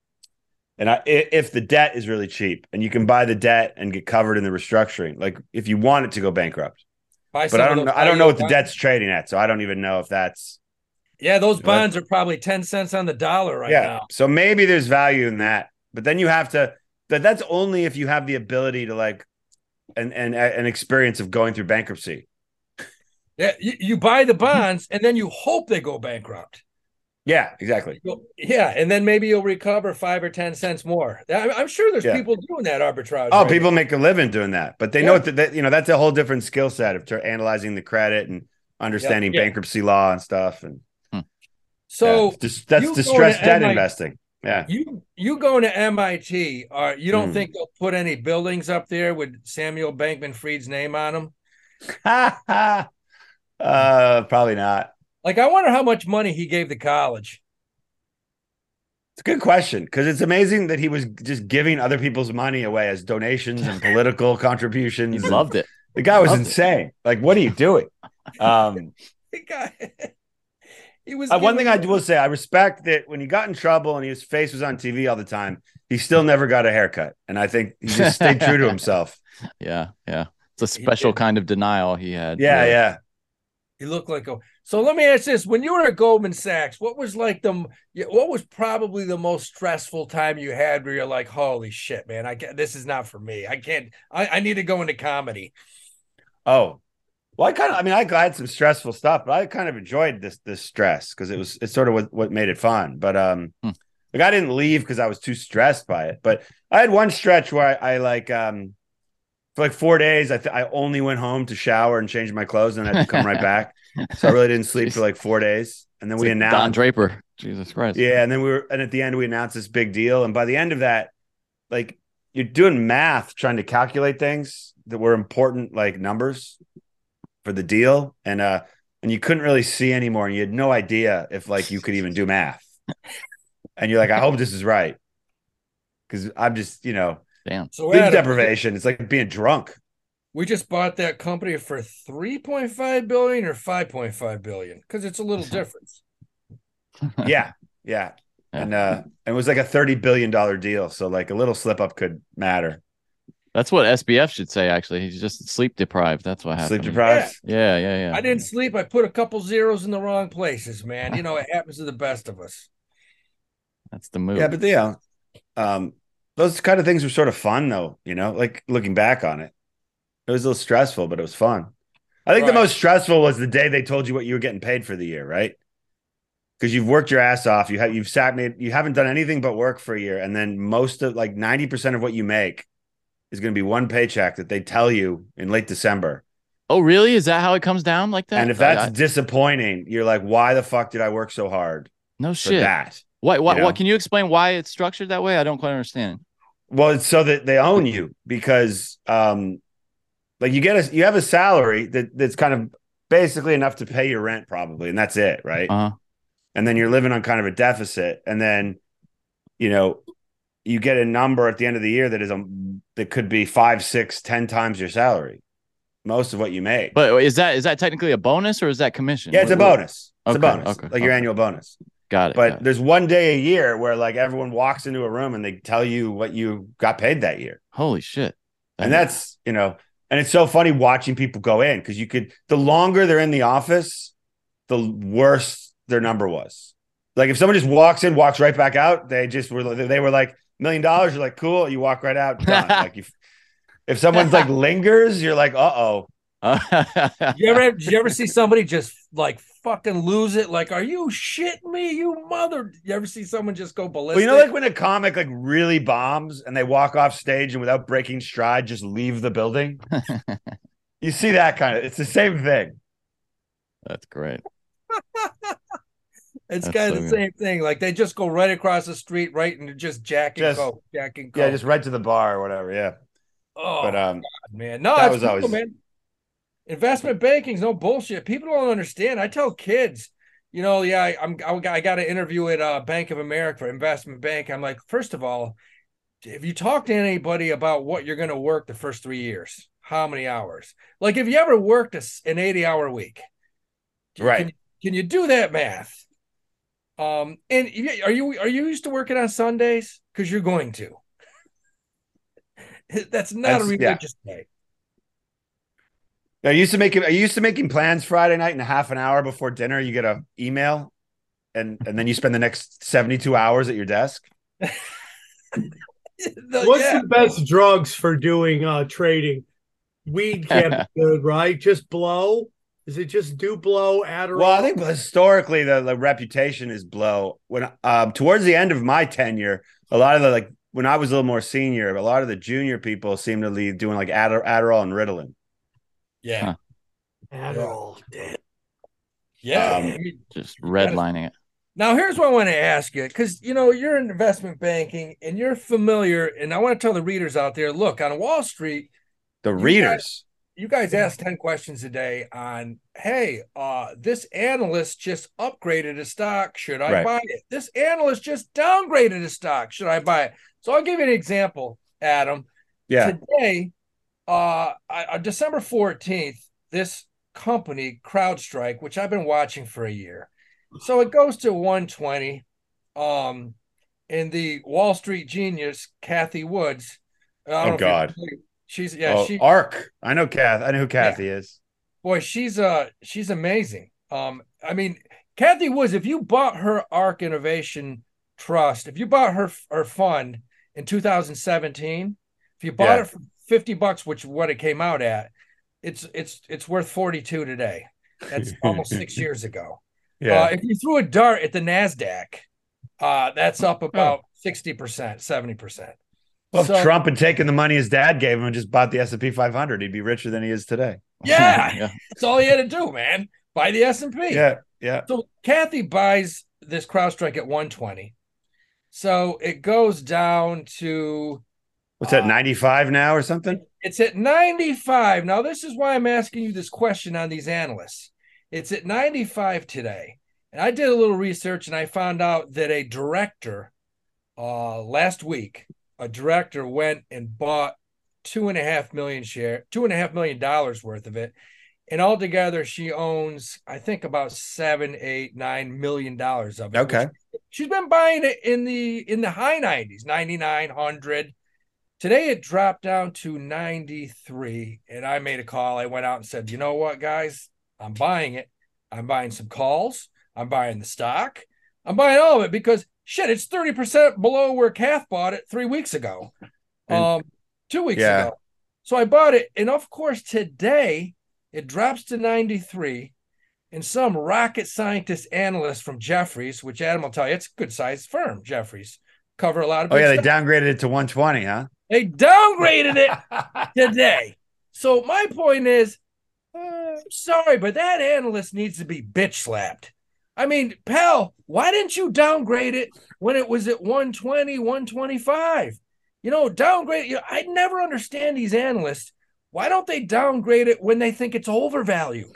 and I, if the debt is really cheap and you can buy the debt and get covered in the restructuring, like if you want it to go bankrupt. Buy But I don't know. I don't know what the bonds. debt's trading at, so I don't even know if that's Yeah, those bonds are probably ten cents on the dollar right yeah. now. So maybe there's value in that, but then you have to. That that's only if you have the ability to like, and and an experience of going through bankruptcy. Yeah, you, you buy the bonds and then you hope they go bankrupt. Yeah, exactly. Yeah, and then maybe you'll recover five or ten cents more. I'm sure there's Yeah. people doing that arbitrage. Oh, right people make a living doing that, but they Yeah. know that you know. That's a whole different skill set of ter- analyzing the credit and understanding Yeah. bankruptcy law and stuff. And So yeah, that's distressed debt investing. Yeah, You you going to MIT? Or you don't Hmm. think they'll put any buildings up there with Samuel Bankman Fried's name on them? uh, probably not. Like, I wonder how much money he gave the college. It's a good question because it's amazing that he was just giving other people's money away as donations and political contributions. He loved it. The guy was loved it. insane. Like, what are you doing? Um, The guy, He was Uh, one thing I will say, I respect that when he got in trouble and his face was on TV all the time, he still never got a haircut, and I think he just stayed true to himself. Yeah, yeah. It's a He special did. kind of denial he had. Yeah, yeah. He looked like a. So let me ask this: When you were at Goldman Sachs, what was like the? What was probably the most stressful time you had where you're like, "Holy shit, man! I get this is not for me. I can't. I, I need to go into comedy." Oh, well, I kind of, I mean, I had some stressful stuff, but I kind of enjoyed this this stress because it was it's sort of what, what made it fun. But um, Hmm. like I didn't leave because I was too stressed by it. But I had one stretch where I, I like um, for like four days, I th- I only went home to shower and change my clothes, and I had to come right back. So I really didn't sleep for like four days, and then It's we like Don announced. Draper. Jesus Christ. Yeah, and then we were, and at the end we announced this big deal, and by the end of that, like you're doing math, trying to calculate things that were important, like numbers for the deal, and uh, and you couldn't really see anymore, and you had no idea if like you could even do math, and you're like, I hope this is right, because I'm just, you know, Damn. So sleep Adam, deprivation. It's like being drunk. we just bought that company for three point five billion or five point five billion because it's a little difference. Yeah, yeah, Yeah. and uh, it was like a thirty billion dollar deal, so like a little slip up could matter. That's what SBF should say. Actually, he's just sleep deprived. That's what happened. Sleep deprived. Yeah, yeah, yeah. I didn't sleep. I put a couple zeros in the wrong places, man. You know, it happens to the best of us. That's the move. Yeah, but yeah, um, those kind of things were sort of fun, though. You know, like looking back on it, it was a little stressful, but it was fun. I think the most stressful was the day they told you what you were getting paid for the year, right? Because you've worked your ass off. You have you've sat made you haven't done anything but work for a year, and then most of like ninety percent of what you make is going to be one paycheck that they tell you in late December. oh, really? Is that how it comes down like that? and if that's I- disappointing, you're like, why the fuck did I work so hard no for shit. that? Why? Why? you know? What? Can you explain why it's structured that way? I don't quite understand. Well, it's so that they own you because um like you get a you have a salary that that's kind of basically enough to pay your rent probably and that's it, right? Uh huh. And then you're living on kind of a deficit and then you know you get a number at the end of the year that is a that could be five, six, ten times your salary. Most of what you make. But is that is that technically a bonus or is that commission? yeah, it's a bonus. It's a bonus. okay, like your okay. annual bonus. Got it. But got it. there's one day a year where like everyone walks into a room and they tell you what you got paid that year. holy shit. and that's you know and it's so funny watching people go in because you could the longer they're in the office the worse their number was like if someone just walks in walks right back out they just were they were like million dollars you're like cool you walk right out done. like if if someone's like lingers you're like uh-oh You ever did you ever see somebody just like fucking lose it? Like, are you shitting me, you mother? You ever see someone just go ballistic? well you know like when a comic like really bombs and they walk off stage and without breaking stride just leave the building you see that kind of it's the same thing that's great. It's That's kind of so the good. same thing. Like they just go right across the street, right, and just jack and Just- go, jack and go. yeah just right to the bar or whatever yeah oh, but um man, no, that that's was cool, always- man. Investment banking's no bullshit. People don't understand. I tell kids, you know, yeah, I, I'm I got an interview at uh, Bank of America for investment bank. I'm like, first of all, if you talk to anybody about what you're going to work the first three years, how many hours? Like, if you ever worked a s an 80 hour week, Right. Can, can you do that math? Um, and are you are you used to working on Sundays? Because you're going to. That's not That's- a yeah. religious day. I used to making I used to making plans Friday night and a half an hour before dinner. You get a email, and and then you spend the next seventy two hours at your desk. The- What's yeah. the best drugs for doing uh trading? Weed can't be good, right? Just blow. Is it just do blow Adderall? Well, I think historically the, the reputation is blow. When um, towards the end of my tenure, a lot of the like when I was a little more senior, a lot of the junior people seemed to be doing like Adder- Adderall and Ritalin. Yeah. Huh. Adderall. Damn. Yeah. Um, I mean, Just redlining it. now here's what I want to ask you because you know you're in investment banking and you're familiar, and I want to tell the readers out there: look, on Wall Street, The You readers, you guys ask 10 questions a day on, hey, uh, this analyst just upgraded a stock. Should I Right. buy it? This analyst just downgraded a stock. Should I buy it? So I'll give you an example, Adam. yeah, Today, uh, on December 14th, this company, CrowdStrike, which I've been watching for a year, So it goes to 120. Um, and the Wall Street genius, Cathie Woods. I don't know Oh God. She's yeah, oh, she Ark. I know Kath. I know who Cathie is. boy, she's uh she's amazing. Um, I mean, Cathie Woods, if you bought her ARK Innovation Trust, if you bought her her fund in 2017, if you bought Yeah. it for 50 bucks, which what it came out at, it's it's it's worth 42 today. That's almost six years ago. Yeah. Uh, if you threw a dart at the Nasdaq, uh, that's up about 60%, 70%. Well, if so- Trump had taken the money his dad gave him and just bought the S and P 500, he'd be richer than he is today. Yeah, yeah. that's all he had to do, man. Buy the S&P. Yeah. Yeah. So Cathie buys this CrowdStrike at 120. So it goes down to What's that? Uh, 95 now or something? it's at 95. Now this is why I'm asking you this question on these analysts. It's at 95 today. And I did a little research and I found out that a director uh last week, a director went and bought two and a half million share, two and a half million dollars worth of it. And altogether, she owns, I think, about seven, eight, nine million dollars of it. Okay. She's been buying it in the in the high 90s, 99, 100. Today it dropped down to 93. And I made a call. I went out and said, you know what, guys? I'm buying it. I'm buying some calls. I'm buying the stock. I'm buying all of it because shit, it's 30% below where Kath bought it three weeks ago. Um, two weeks Yeah. ago. So I bought it. And of course, today it drops to 93. And some rocket scientist analyst from Jefferies, which Adam will tell you, it's a good sized firm, Jefferies, cover a lot of Oh, yeah. They stuff. downgraded it to 120, huh? They downgraded it today. So my point is, uh, I'm sorry, but that analyst needs to be bitch slapped. I mean, pal, why didn't you downgrade it when it was at 120, 125? You know, downgrade. You know, I never understand these analysts. Why don't they downgrade it when they think it's overvalued?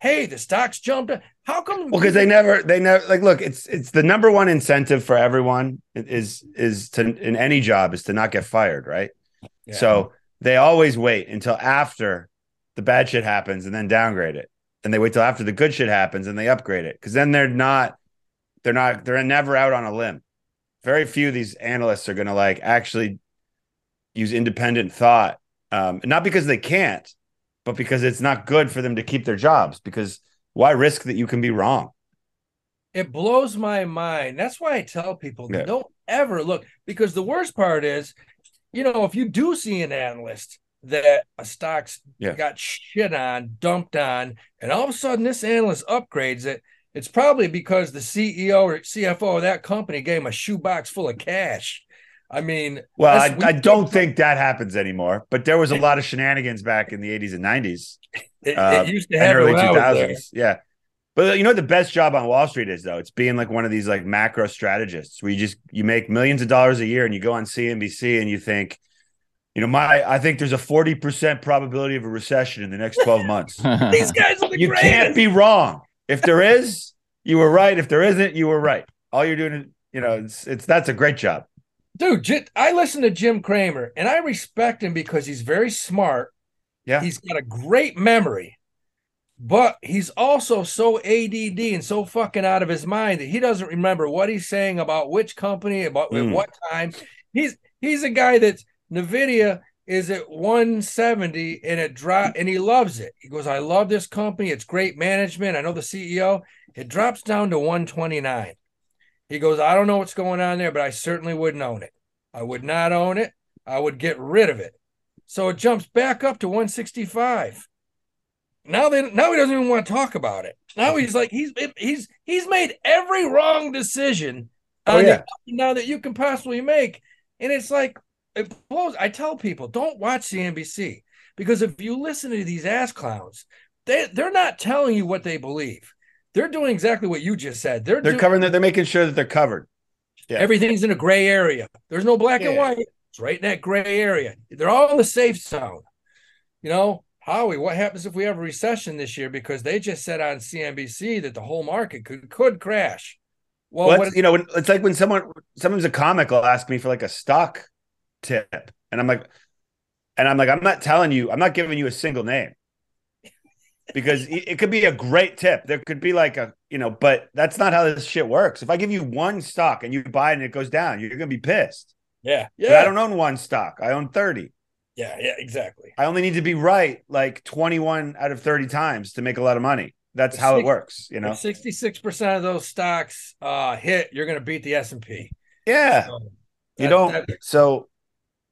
Hey, the stock's jumped. up. How come? Well, because they never, they never like. Look, it's it's the number one incentive for everyone is is to in any job is to not get fired, right? Yeah. So they always wait until after the bad shit happens and then downgrade it, and they wait till after the good shit happens and they upgrade it because then they're not, they're not, they're never out on a limb. Very few of these analysts are going to like actually use independent thought, um, not because they can't, but because it's not good for them to keep their jobs. Because why risk that you can be wrong? it blows my mind. That's why I tell people Yeah. don't ever look because the worst part is, you know, if you do see an analyst that a stock's Yeah. got shit on, dumped on, and all of a sudden this analyst upgrades it, it's probably because the CEO or CFO of that company gave him a shoebox full of cash. I mean, Well, I, I don't think that happens anymore, but there was a lot of shenanigans back in the 80s and 90s it, uh, it used to have early it when I was there. 2000s. Yeah. But you know what the best job on Wall Street is though? It's being like one of these like macro strategists where you just you make millions of dollars a year and you go on CNBC and you think, you know, my I think there's a 40% probability of a recession in the next 12 months. These guys are the you greatest. can't be wrong. If there is, you were right. If there isn't, you were right. All you're doing is, you know, it's it's that's a great job. dude. I listen to Jim Cramer and I respect him because he's very smart. Yeah. He's got a great memory, but he's also so ADD and so fucking out of his mind that he doesn't remember what he's saying about which company, about at Mm. what time. He's he's a guy that's Nvidia is at 170 and it drop and he loves it. He goes, I love this company. It's great management. I know the CEO. It drops down to 129. He goes, I don't know what's going on there, but I certainly wouldn't own it. I would not own it. I would get rid of it. So it jumps back up to 165. Now they now he doesn't even want to talk about it. Now he's like he's he's he's made every wrong decision Oh, yeah. now that you can possibly make. And it's like it blows. I tell people, don't watch CNBC because if you listen to these ass clowns, they they're not telling you what they believe. They're doing exactly what you just said. They're They're doing, covering that. They're making sure that they're covered. Yeah. Everything's in a gray area. There's no black and white. It's right in that gray area. They're all in the safe zone. You know, Howie, what happens if we have a recession this year? Because they just said on CNBC that the whole market could could crash. Well, Well, what you know, when, it's like when someone, sometimes a comic will ask me for like a stock tip, and I'm like, and I'm like, I'm not telling you, I'm not giving you a single name. because it could be a great tip. There could be like a, you know, but that's not how this shit works. If I give you one stock and you buy it and it goes down, you're gonna be pissed. Yeah, But yeah, I don't own one stock. I own 30. yeah, yeah, exactly. I only need to be right like 21 out of 30 times to make a lot of money. That's how it works, you know. If sixty-six percent of those stocks uh, hit, you're going to beat the S and P. Yeah. You don't so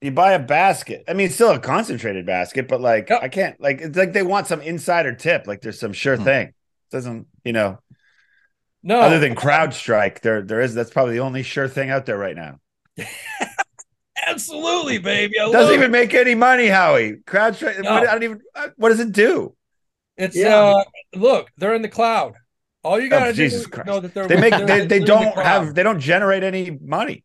you buy a basket. I mean, it's still a concentrated basket, but like Yep. I can't like it's like they want some insider tip, like there's some sure Hmm. thing. doesn't, you know, No, other than CrowdStrike, there there is that's probably the only sure thing out there right now. absolutely, baby. I Doesn't even it. make any money, Howie. CrowdStrike, No. what, I don't even what does it do? It's Yeah. uh, look, they're in the cloud. All you got to Oh, do Jesus is Christ. know that they're They make they're- they, they don't have they don't generate any money.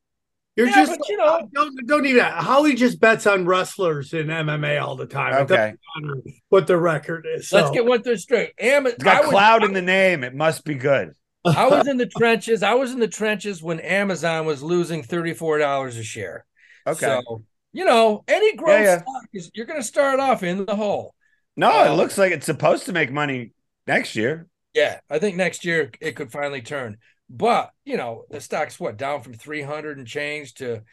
You're Yeah, just but you know, don't don't even that. Howie just bets on wrestlers in MMA all the time. Okay. matter what the record is. let's get one thing straight. Am- It's got I was- cloud in the name. It must be good. I was in the trenches. I was in the trenches when Amazon was losing thirty-four dollars a share. Okay. So you know, any growth yeah. stock is you're going to start off in the hole. no, uh, it looks like it's supposed to make money next year. Yeah, I think next year it could finally turn. But you know, the stock's what down from three hundred and change to,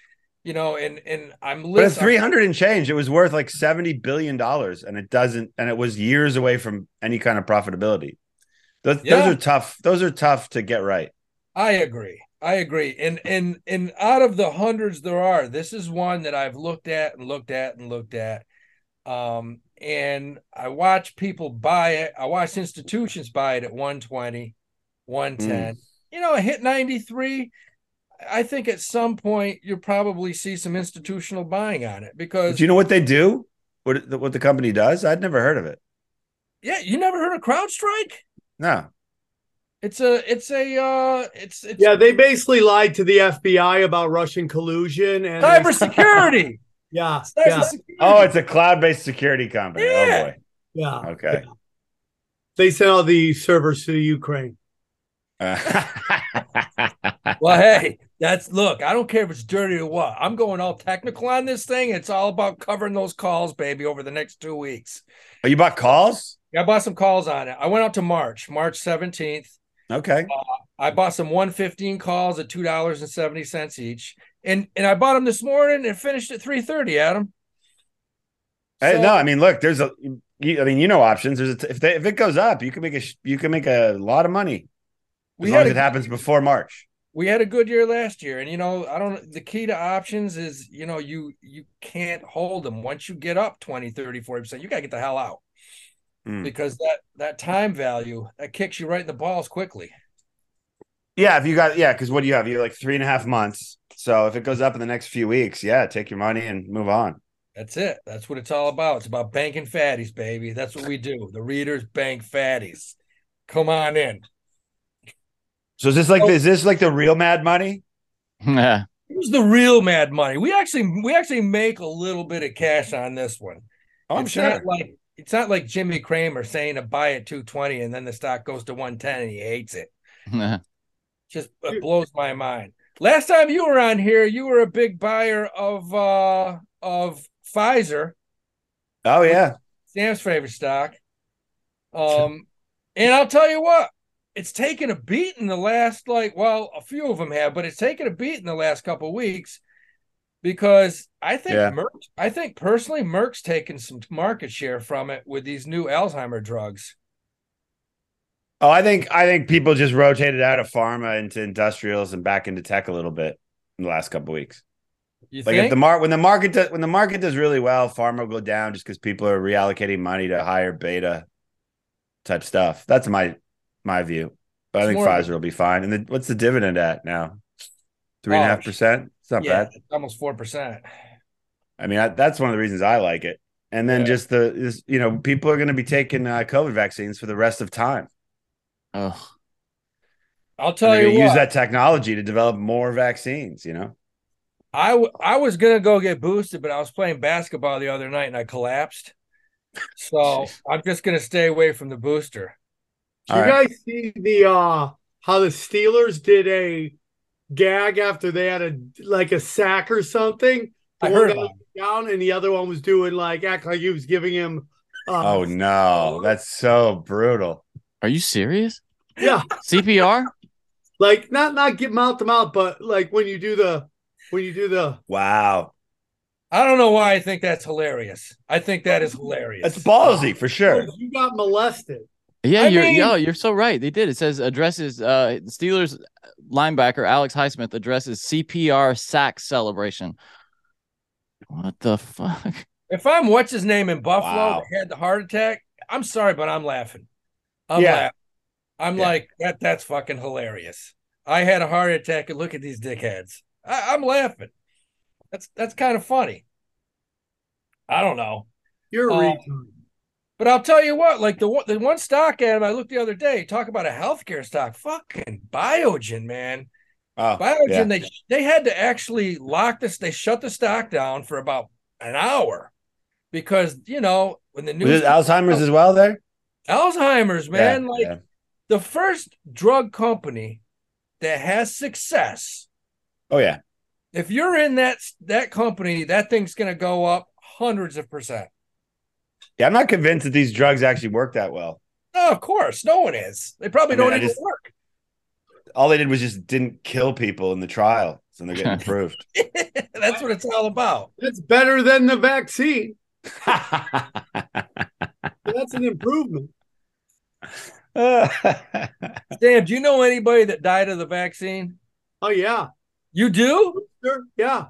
you know, and and I'm But at 300 and change, it was worth like 70 billion dollars and it doesn't and it was years away from any kind of profitability. Those, Yeah. those are tough. Those are tough to get right. I agree. I agree. And and and out of the hundreds there are, this is one that I've looked at and looked at and looked at. Um, and I watch people buy it. I watch institutions buy it at 120, 110. You know, I hit 93. I think at some point you'll probably see some institutional buying on it because Do you know what they do? What the, what the company does? I'd never heard of it. yeah, you never heard of CrowdStrike? No. It's a it's a uh it's it's yeah, they basically lied to the FBI about Russian collusion and cybersecurity. yeah, yeah, Oh, it's a cloud-based security company. Yeah. yeah. Oh boy. Okay. They sent all the servers to the Ukraine. Well, hey, that's look. I don't care if it's dirty or what. I'm going all technical on this thing. It's all about covering those calls, baby, over the next two weeks. oh, you bought calls? Yeah, I bought some calls on it. I went out to March, March 17th. Okay. Uh, I bought some 115 calls at two dollars and seventy cents each, and and I bought them this morning and finished at 3:30. Adam. Hey, So- no, I mean, look, there's a. You, I mean, you know, options. There's a t- if they, if it goes up, you can make a sh- you can make a lot of money We long had as it happens before March. we had a good year last year and you know i don't the key to options is you know you you can't hold them once you get up 20 30 40% you got to get the hell out Mm. because that that time value that kicks you right in the balls quickly Yeah, if you got yeah, because what do you have? You have like three and a half months. So if it goes up in the next few weeks, yeah, take your money and move on. that's it that's what it's all about it's about banking fatties baby that's what we do the readers bank fatties come on in So is this like Oh. is this like the real Mad Money? Yeah. here's the real mad money we actually we actually make a little bit of cash on this one Oh, I'm it's sure. not like it's not like Jimmy Cramer saying to buy at 220 and then the stock goes to 110 and he hates it. Just it blows my mind. Last time you were on here, you were a big buyer of uh of Pfizer, Oh yeah. Sam's favorite stock. Um and I'll tell you what, it's taken a beat in the last like well, a few of them have, but it's taken a beat in the last couple of weeks because I think Yeah. Merck, I think personally Merck's taken some market share from it with these new Alzheimer drugs. Oh, I think I think people just rotated out of pharma into industrials and back into tech a little bit in the last couple of weeks. You Like if the mar- when the market does when the market does really well, pharma will go down just because people are reallocating money to higher beta type stuff. That's my my view. But I think more of Pfizer will be fine. And the, what's the dividend at now? Three and a Oh, half percent. It's not yeah, bad. it's almost four percent. I mean, I, that's one of the reasons I like it. And then Yeah. just the is you know people are going to be taking uh, COVID vaccines for the rest of time. Oh, I'll tell you what. use that technology to develop more vaccines. You know. I w- I was gonna go get boosted, but I was playing basketball the other night and I collapsed. So I'm just gonna stay away from the booster. Did you right. guys see the uh how the Steelers did a gag after they had a like a sack or something? I The one heard about was down and the other one was doing like act like he was giving him Uh, Oh no, that's so brutal. Are you serious? yeah, CPR? like not not get mouth to mouth, but like when you do the when you do the Wow, I don't know why I think that's hilarious. I think that is hilarious. that's ballsy for sure. you got molested. Yeah, I you're mean- yeah, you're so right. They did. It says addresses uh Steelers linebacker Alex Highsmith addresses CPR sack celebration. What the fuck? If I'm what's his name in Buffalo Wow. that had the heart attack, I'm sorry, but I'm laughing. I'm Yeah. laughing. I'm Yeah. like that. That's fucking hilarious. I had a heart attack, and look at these dickheads. I, I'm laughing. That's that's kind of funny. I don't know, You're a Uh, retard. But I'll tell you what. Like the one, the one stock him, I looked the other day. Talk about a healthcare stock. Fucking Biogen, man. Oh, Biogen. yeah. They they had to actually lock this. They shut the stock down for about an hour because you know when the news Alzheimer's as well there? Alzheimer's, man. Yeah, like yeah. the first drug company that has success. Oh yeah. If you're in that that company, that thing's going to go up hundreds of percent. Yeah, I'm not convinced that these drugs actually work that well. No, of course, no one is. They probably I mean, don't I even just- work. All they did was just didn't kill people in the trial, so they're getting approved. That's what it's all about. That's better than the vaccine. That's an improvement. Sam, do you know anybody that died of the vaccine? Oh yeah, You do? sure, yeah.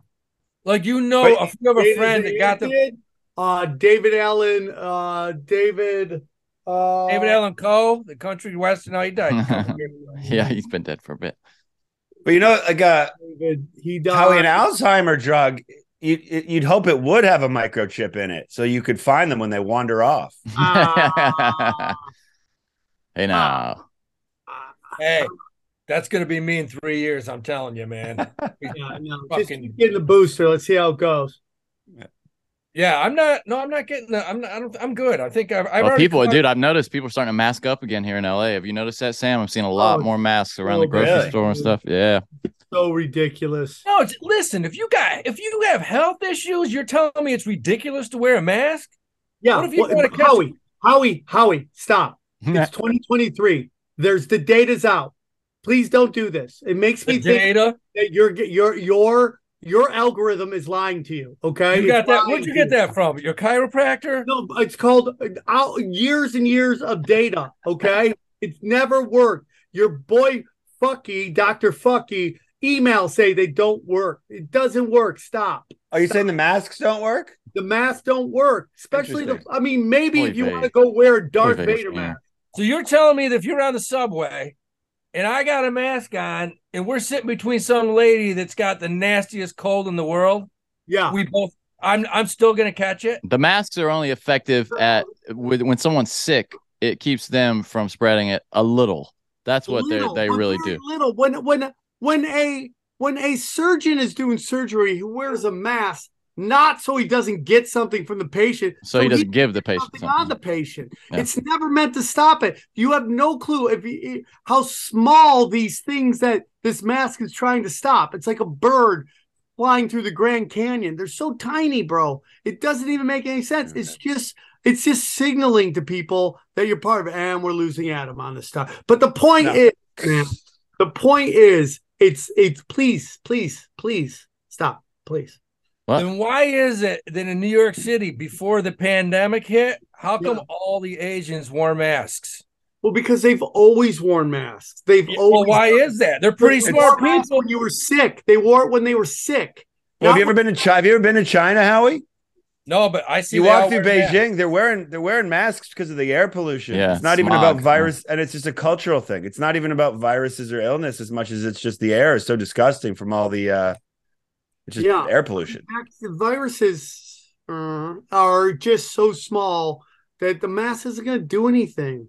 Like you know, Wait, if you have a friend that got the David, uh David Allen, uh David uh David Allen Coe, the country western. No, he died. a couple years ago. Yeah, he's been dead for a bit. but you know, like uh, David, he died. how an Alzheimer drug, you, you'd hope it would have a microchip in it, so you could find them when they wander off. Ah. hey now. Hey, that's gonna be me in three years. I'm telling you, man. Yeah, no, just Fucking- keep getting the booster. Let's see how it goes. Yeah, I'm not. No, I'm not getting. The, I'm. Not, I don't. I'm good. I think I've. I've Well, people, come dude, I've noticed people are starting to mask up again here in LA. Have you noticed that, Sam? I've seen a lot Oh, more masks around oh, the grocery really? store and stuff. Yeah. So ridiculous. No, it's, listen. If you got, if you have health issues, you're telling me it's ridiculous to wear a mask. Yeah, What if you well, wanna catch- Howie, Howie, Howie, stop. It's 2023. There's the data's out. Please don't do this. It makes me The think data. that your your your your algorithm is lying to you. Okay, You got It's that? Where'd you get that from? Your chiropractor? No, it's called uh, out years and years of data. Okay, it's never worked. Your boy Fucky, Doctor Fucky, emails say they don't work. It doesn't work. Stop. Are you saying the masks don't work? The masks don't work, especially the. I mean, maybe Oy if you want to go wear a Darth Oy Vader mask. So you're telling me that if you're on the subway and I got a mask on and we're sitting between some lady that's got the nastiest cold in the world, Yeah, we both. I'm. I'm still gonna catch it. The masks are only effective at with when someone's sick. It keeps them from spreading it a little. That's what they Little, they but really do. Little when when when a when a surgeon is doing surgery, he wears a mask not so he doesn't get something from the patient, So he doesn't give the patient something on the patient. Yeah. It's never meant to stop it. You have no clue if you, how small these things that this mask is trying to stop. It's like a bird flying through the Grand Canyon. They're so tiny, bro. It doesn't even make any sense. It's just it's just signaling to people that you're part of it, and we're losing Adam on this stuff. But the point No. is, man, the point is, it's it's please, please, please stop, please. What? Then why is it that in New York City before the pandemic hit, how come Yeah. all the Asians wore masks? Well, because they've always worn masks. They've Yeah, Well, always why is that? They're pretty They smart people. When you were sick, they wore it when they were sick. Well, have you ever been in China? Have you ever been in China, Howie? No, but I see you walk through wear masks. Beijing, they're wearing they're wearing masks because of the air pollution. Yeah, it's not even about yeah. virus, and it's just a cultural thing. It's not even about viruses or illness as much as it's just the air is so disgusting from all the uh it's just Yeah. air pollution. fact, the viruses uh, are just so small that the mask isn't going to do anything.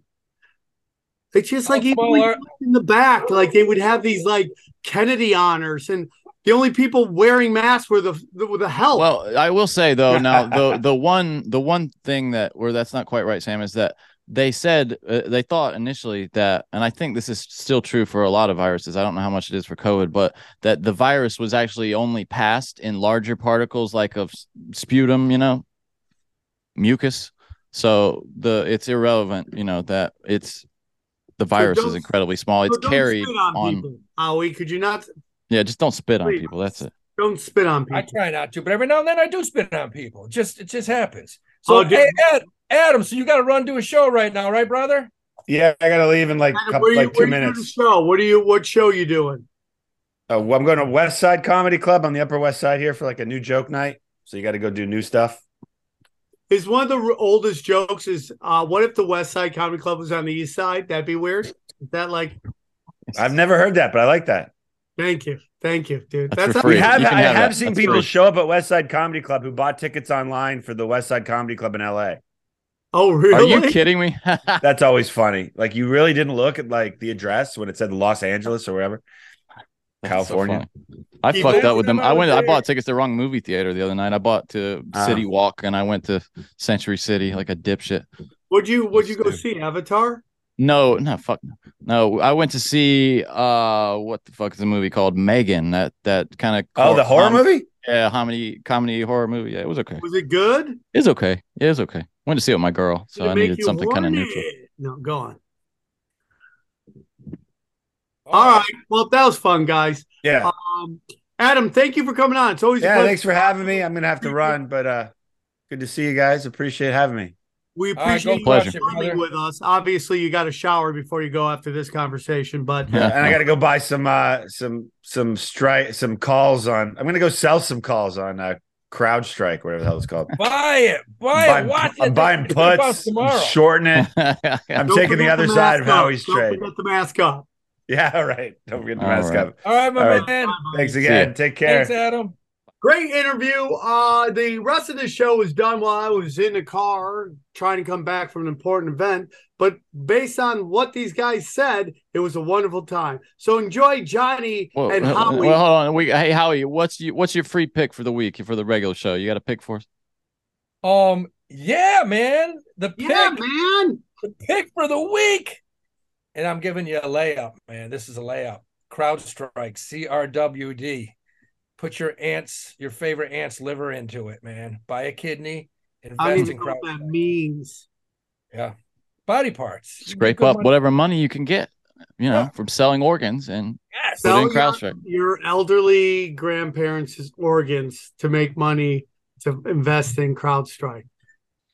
It's just like even small when you are- in the back, like they would have these like Kennedy honors, and the only people wearing masks were the the, were the help. Well, I will say though, now the the one the one thing that where that's not quite right, Sam, is that they said uh, they thought initially that, and I think this is still true for a lot of viruses. I don't know how much it is for COVID, but that the virus was actually only passed in larger particles, like of sputum, you know, mucus. So the it's irrelevant, you know, that it's the virus is incredibly small. It's So don't carried spit on, on, people. Howie, could you not? yeah, just don't spit on people. That's it. Don't spit on people. I try not to, but every now and then I do spit on people. It just it just happens. So Oh, dude. hey, Ed, Adam, so you got to run to a show right now, right, brother? Yeah, I gotta leave in like Adam, couple, you, like two where you doing the minutes. show? What are you? What show you doing? Uh, well, I'm going to West Side Comedy Club on the Upper West Side here for like a new joke night. So you got to go do new stuff. Is one of the r- oldest jokes is uh what if the West Side Comedy Club was on the East Side? That'd be weird. Is that like? I've never heard that, but I like that. Thank you, thank you, dude. That's for how- free. We have, You I have have that. seen That's people free. show up at West Side Comedy Club who bought tickets online for the West Side Comedy Club in LA. Oh, really? Are you kidding me? That's always funny. Like you really didn't look at like the address when it said Los Angeles or wherever. That's so California. funny. I Keep fucked up with them. them I out went. I bought tickets to the wrong movie theater the other night. I bought to Ah. City Walk and I went to Century City like a dipshit. Would you? Would you go Stupid. see Avatar? No, no, fuck no. No, I went to see uh what the fuck is the movie called? Megan. That that kind of Oh, the horror movie? Yeah, comedy comedy horror movie. Yeah, it was okay. Was it good? It's okay. It was okay. Went to see it with my girl, so I needed something kind of horny? neutral. No, go on. All right. Well, that was fun, guys. Yeah. Um, Adam, thank you for coming on. It's always a Yeah, pleasure. thanks for having me. I'm gonna have to run, but uh good to see you guys. Appreciate having me. We All right, go appreciate you crush coming brother. with us. Obviously, you got to shower before you go after this conversation, but Yeah. And I gotta go buy some uh some some strike some calls on I'm gonna go sell some calls on uh CrowdStrike, whatever the hell it's called. Buy it, buy Buying- it, watch it. I'm buying It's about puts, tomorrow. shortening it. I'm Don't taking the other mask side of up. Howie's Don't trade. forget the mask up. Yeah, all right. Don't forget the All mask right. up. All right, my All right. man. Thanks again. Take care. Thanks, Adam. Great interview. Uh, the rest of the show was done while I was in the car trying to come back from an important event. But based on what these guys said, it was a wonderful time. So enjoy Johnny well, and Howie. well, hold on. We, hey, Howie, what's you, what's your free pick for the week for the regular show? You got a pick for us? Um, yeah, man. The pick, yeah, man. the pick for the week. And I'm giving you a layup, man. This is a layup. CrowdStrike, CRWD. Put your aunt's, your favorite aunt's liver into it, man. Buy a kidney, I invest don't in know what that means. Yeah. Body parts. Scrape up money. whatever money you can get, you know, Yeah. from selling organs and Yes. Put Sell in your, CrowdStrike. your elderly grandparents' organs to make money to invest in CrowdStrike.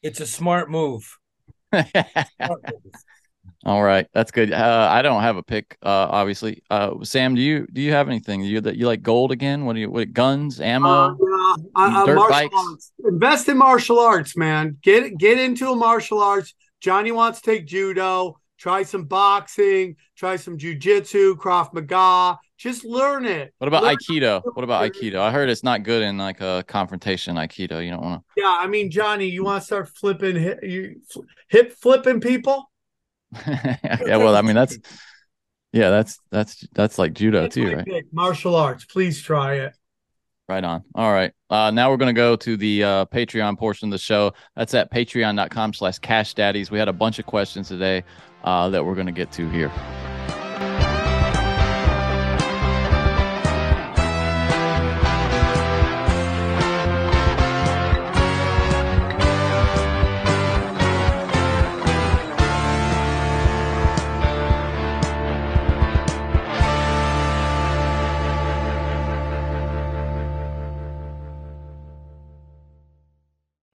It's a smart move. Smart move. All right, that's good. Uh, I don't have a pick, uh, obviously. Uh, Sam, do you do you have anything? You that you like gold again? What do you what guns, ammo? Uh, yeah, I- dirt martial bikes? arts. Invest in martial arts, man. Get get into a martial arts. Johnny wants to take judo. Try some boxing. Try some jujitsu, Krav Maga. Just learn it. what about Learn- Aikido? What about Aikido? I heard it's not good in like a confrontation Aikido. You don't want to. Yeah, I mean, Johnny, you want to start flipping hip, you, hip flipping people? To. yeah, well, I mean that's yeah, that's that's that's like judo That's too, right? pick. Martial arts. Please try it. Right on. All right. Uh, now we're going to go to the uh, Patreon portion of the show. That's at patreon.com slash cash daddies. We had a bunch of questions today uh, that we're going to get to here.